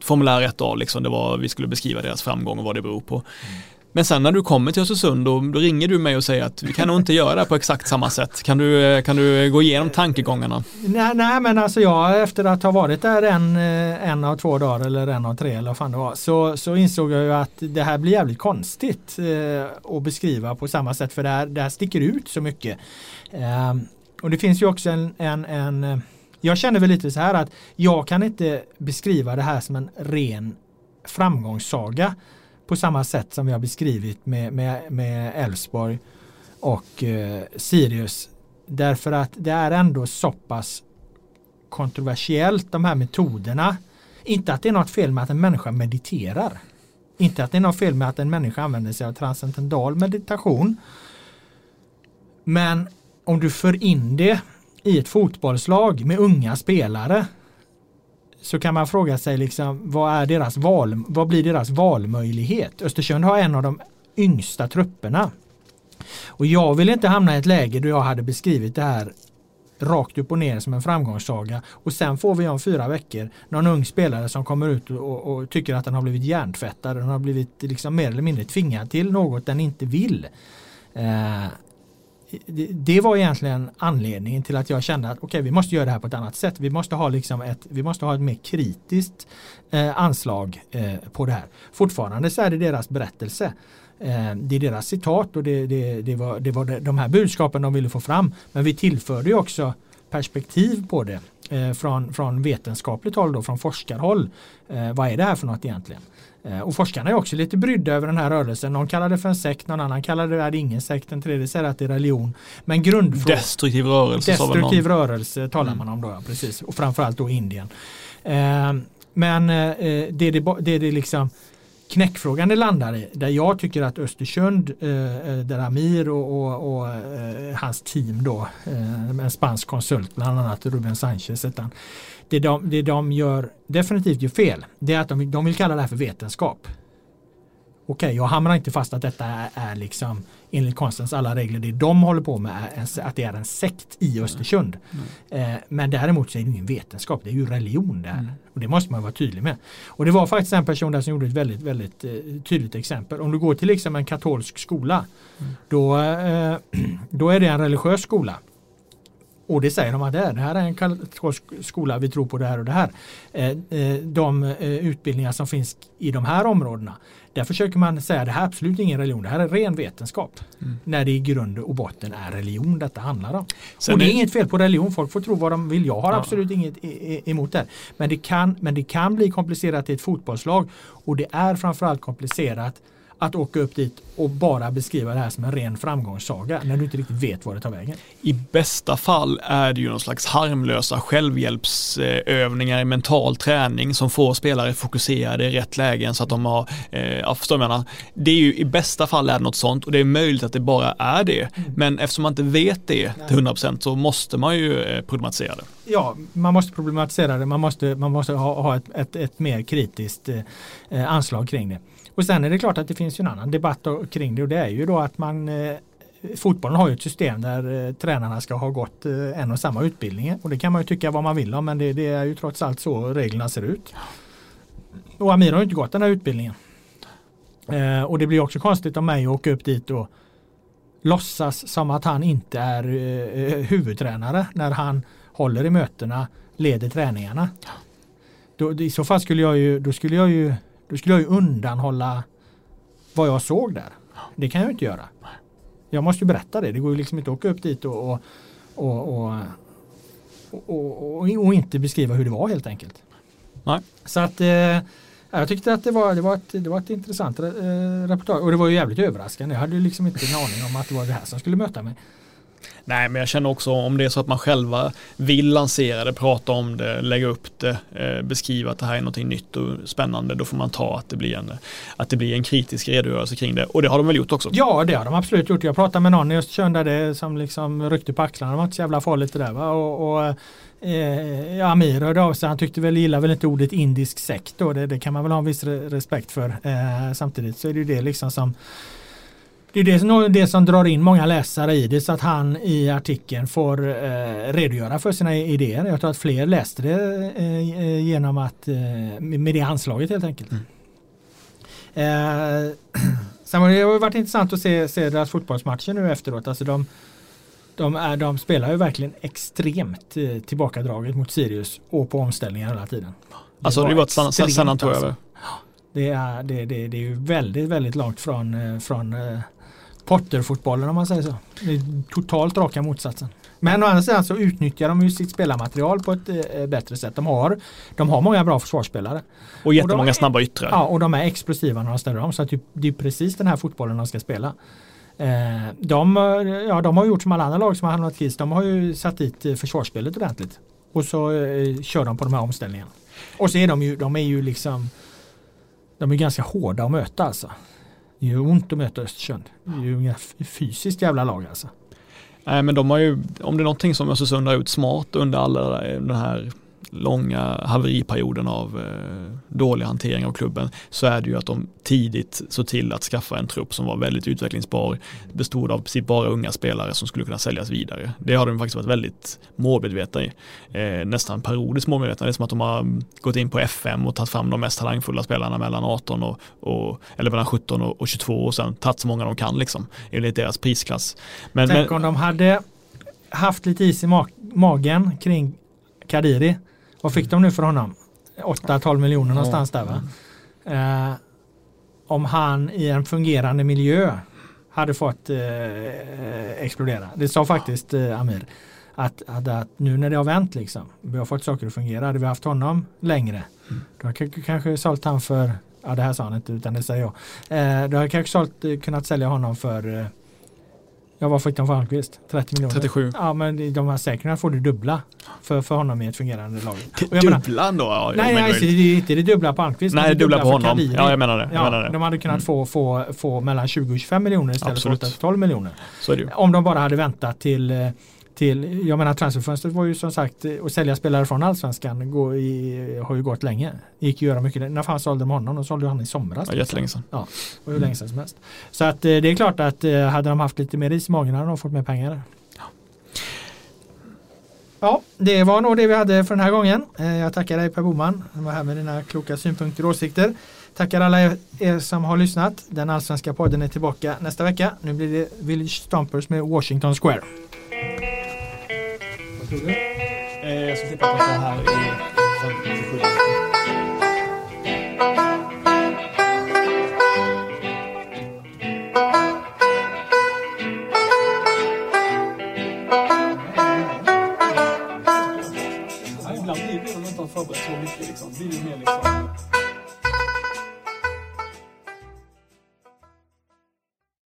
formulär 1A liksom, det var, vi skulle beskriva deras framgång och vad det beror på. Mm. Men sen när du kommer till Östersund då, då ringer du mig och säger att vi kan nog inte göra det på exakt samma sätt. Kan du, eh, kan du eh, gå igenom tankegångarna? Nej, nej men alltså jag efter att ha varit där en, eh, en av två dagar eller en av tre eller vad fan det var så, så insåg jag ju att det här blir jävligt konstigt eh, att beskriva på samma sätt för det här, det här sticker ut så mycket. Eh, och det finns ju också en, en, en jag känner väl lite så här att jag kan inte beskriva det här som en ren framgångssaga på samma sätt som vi har beskrivit med Elfsborg och eh, Sirius. Därför att det är ändå så pass kontroversiellt de här metoderna. Inte att det är något fel med att en människa mediterar. Inte att det är något fel med att en människa använder sig av transcendental meditation. Men om du för in det i ett fotbollslag med unga spelare så kan man fråga sig liksom vad är deras val, vad blir deras valmöjlighet? Östersund har en av de yngsta trupperna. Och jag vill inte hamna i ett läge då jag hade beskrivit det här rakt upp och ner som en framgångssaga och sen får vi om fyra veckor någon ung spelare som kommer ut och, och tycker att den har blivit hjärntvättad, den har blivit liksom mer eller mindre tvingad till något den inte vill. Eh, det, var egentligen anledningen till att jag kände att okej okay, vi måste göra det här på ett annat sätt. Vi måste ha, liksom ett, vi måste ha ett mer kritiskt eh, anslag eh, på det här. Fortfarande så är det deras berättelse. Eh, det är deras citat och det, det, det, var, det var de här budskapen de ville få fram. Men vi tillförde ju också perspektiv på det eh, från, från vetenskapligt håll, då, från forskarhåll. Eh, vad är det här för något egentligen? Eh, och forskarna är också lite brydda över den här rörelsen. Någon kallar det för en sekt, någon annan kallar det är ingen sekt, en tredje säger att det är religion. Men grundfrågan... Destruktiv rörelse. Destruktiv rörelse talar mm. man om då, ja, precis. Och framförallt då Indien. Eh, men eh, det, det, det, det liksom knäckfrågan det landar i, där jag tycker att Östersund, eh, eh, där Amir och, och, och eh, hans team då, eh, en spansk konsult, bland annat Ruben Sanchez, utan, det de, det de gör definitivt gör fel, det är att de, de vill kalla det här för vetenskap. Okej, okay, jag hamnar inte fast att detta är, är liksom enligt konstens alla regler, det de håller på med är att det är en sekt i Östersund. Mm. Eh, men däremot så är det ingen vetenskap, det är ju religion där. Mm. Och det måste man vara tydlig med. Och det var faktiskt en person där som gjorde ett väldigt, väldigt eh, tydligt exempel. Om du går till liksom en katolsk skola, mm. då, eh, då är det en religiös skola. Och det säger de att det är. Det här är en katolsk skola, vi tror på det här och det här. Eh, eh, de eh, utbildningar som finns i de här områdena, där försöker man säga att det här är absolut ingen religion, det här är ren vetenskap. Mm. När det i grund och botten är religion detta handlar om. Sen och det är inget fel på religion, folk får tro vad de vill. Jag har ja. absolut inget emot det. Men det, kan, men det kan bli komplicerat i ett fotbollslag och det är framförallt komplicerat att åka upp dit och bara beskriva det här som en ren framgångssaga när du inte riktigt vet var det tar vägen. I bästa fall är det ju någon slags harmlösa självhjälpsövningar i mental träning som får spelare fokuserade i rätt lägen så att de har, eh, jag förstår jag menar, det är ju i bästa fall är det något sånt och det är möjligt att det bara är det. Mm. Men eftersom man inte vet det till 100% så måste man ju eh, problematisera det. Ja, man måste problematisera det, man måste, man måste ha, ha ett, ett, ett mer kritiskt eh, anslag kring det. Och sen är det klart att det finns en annan debatt kring det och det är ju då att man eh, Fotbollen har ju ett system där eh, tränarna ska ha gått eh, en och samma utbildning och det kan man ju tycka vad man vill om men det, det är ju trots allt så reglerna ser ut. Och Amir har ju inte gått den här utbildningen. Eh, och det blir också konstigt om mig åker upp dit och låtsas som att han inte är eh, eh, huvudtränare när han håller i mötena, leder träningarna. Då, I så fall skulle jag ju, då skulle jag ju, då skulle jag ju undanhålla vad jag såg där. Det kan jag inte göra. Jag måste ju berätta det. Det går ju liksom inte att åka upp dit och, och, och, och, och inte beskriva hur det var helt enkelt. Nej. Så att eh, jag tyckte att det var, det var, ett, det var ett intressant eh, reportage och det var ju jävligt överraskande. Jag hade ju liksom inte en aning om att det var det här som skulle möta mig. Nej, men jag känner också om det är så att man själva vill lansera det, prata om det, lägga upp det, eh, beskriva att det här är någonting nytt och spännande, då får man ta att det blir en, att det blir en kritisk redogörelse kring det. Och det har de väl gjort också? Ja, det har de absolut gjort. Jag pratade med någon i Östersund där det som liksom ryckte på axlarna. Det var inte så jävla farligt det där. Va? Och, och eh, Amir hörde av sig. Han tyckte väl, gillar väl inte ordet indisk sekt då. Det, det kan man väl ha en viss respekt för. Eh, samtidigt så är det ju det liksom som det är det som, det som drar in många läsare i det så att han i artikeln får eh, redogöra för sina idéer. Jag tror att fler läste det eh, genom att eh, med det anslaget helt enkelt. Mm. Eh, sen har det varit intressant att se, se deras fotbollsmatcher nu efteråt. Alltså de, de, är, de spelar ju verkligen extremt eh, tillbakadraget mot Sirius och på omställningar hela tiden. Det alltså det var ett San, San Antonio alltså. Det är, det, det, det är ju väldigt, väldigt långt från, eh, från eh, Potterfotbollen om man säger så. Det är totalt raka motsatsen. Men å andra sidan så utnyttjar de ju sitt spelarmaterial på ett eh, bättre sätt. De har, de har många bra försvarsspelare. Och jättemånga och är, snabba yttrar. Ja, och de är explosiva när de ställer om. Så att det är precis den här fotbollen de ska spela. Eh, de, ja, de har gjort som alla andra lag som har hamnat kris. De har ju satt dit eh, försvarsspelet ordentligt. Och så eh, kör de på de här omställningarna. Och så är de ju, de är ju liksom de är ganska hårda att möta alltså. Det gör ont att möta Östersund. Det är ju inga fysiskt jävla lag alltså. Nej men de har ju, om det är någonting som Östersund har gjort smart under alla den här långa haveriperioden av eh, dålig hantering av klubben så är det ju att de tidigt såg till att skaffa en trupp som var väldigt utvecklingsbar, bestod av precis bara unga spelare som skulle kunna säljas vidare. Det har de faktiskt varit väldigt målmedvetna i, eh, nästan parodiskt målmedvetna. Det är som att de har gått in på FM och tagit fram de mest talangfulla spelarna mellan 18 och, och eller mellan 17 och, och 22 och sen tagit så många de kan liksom, enligt deras prisklass. Men, Tänk men, om de hade haft lite is i mag magen kring Kadiri vad fick de nu för honom? 8-12 miljoner någonstans där va? Eh, om han i en fungerande miljö hade fått eh, explodera. Det sa faktiskt eh, Amir. Att, att, att, nu när det har vänt liksom, vi har fått saker att fungera, hade vi haft honom längre, mm. då kanske sålt han för, ja det här sa han inte utan det säger jag, eh, då har jag kanske sålt, eh, kunnat sälja honom för eh, Ja, vad fick de för Almqvist? 30 miljoner? 37. Ja, men de här säkringarna får du dubbla för, för honom i ett fungerande lag. Dubbla då? Ja, nej, nej det är inte det dubbla på Almqvist. Nej, det dubbla, på honom. Kadiri. Ja, jag menar det. Jag ja, menar det. De hade kunnat mm. få, få, få mellan 20 och 25 miljoner istället Absolut. för 12 miljoner. Så är det ju. Om de bara hade väntat till eh, till, jag menar transferfönstret var ju som sagt att sälja spelare från allsvenskan går i, har ju gått länge. Gick ju att göra mycket. När fan sålde de honom? De sålde han i somras. Ja, jättelänge sedan. Ja, och hur länge sedan som helst. Så att eh, det är klart att eh, hade de haft lite mer is i magen hade de fått mer pengar. Ja. det var nog det vi hade för den här gången. Eh, jag tackar dig Per Boman. Du var här med dina kloka synpunkter och åsikter. Tackar alla er som har lyssnat. Den allsvenska podden är tillbaka nästa vecka. Nu blir det Village Stompers med Washington Square. Eh, jag ska titta på det här i 57. Ibland blir det, när man inte har förberett så mycket, liksom, blir ju mer liksom.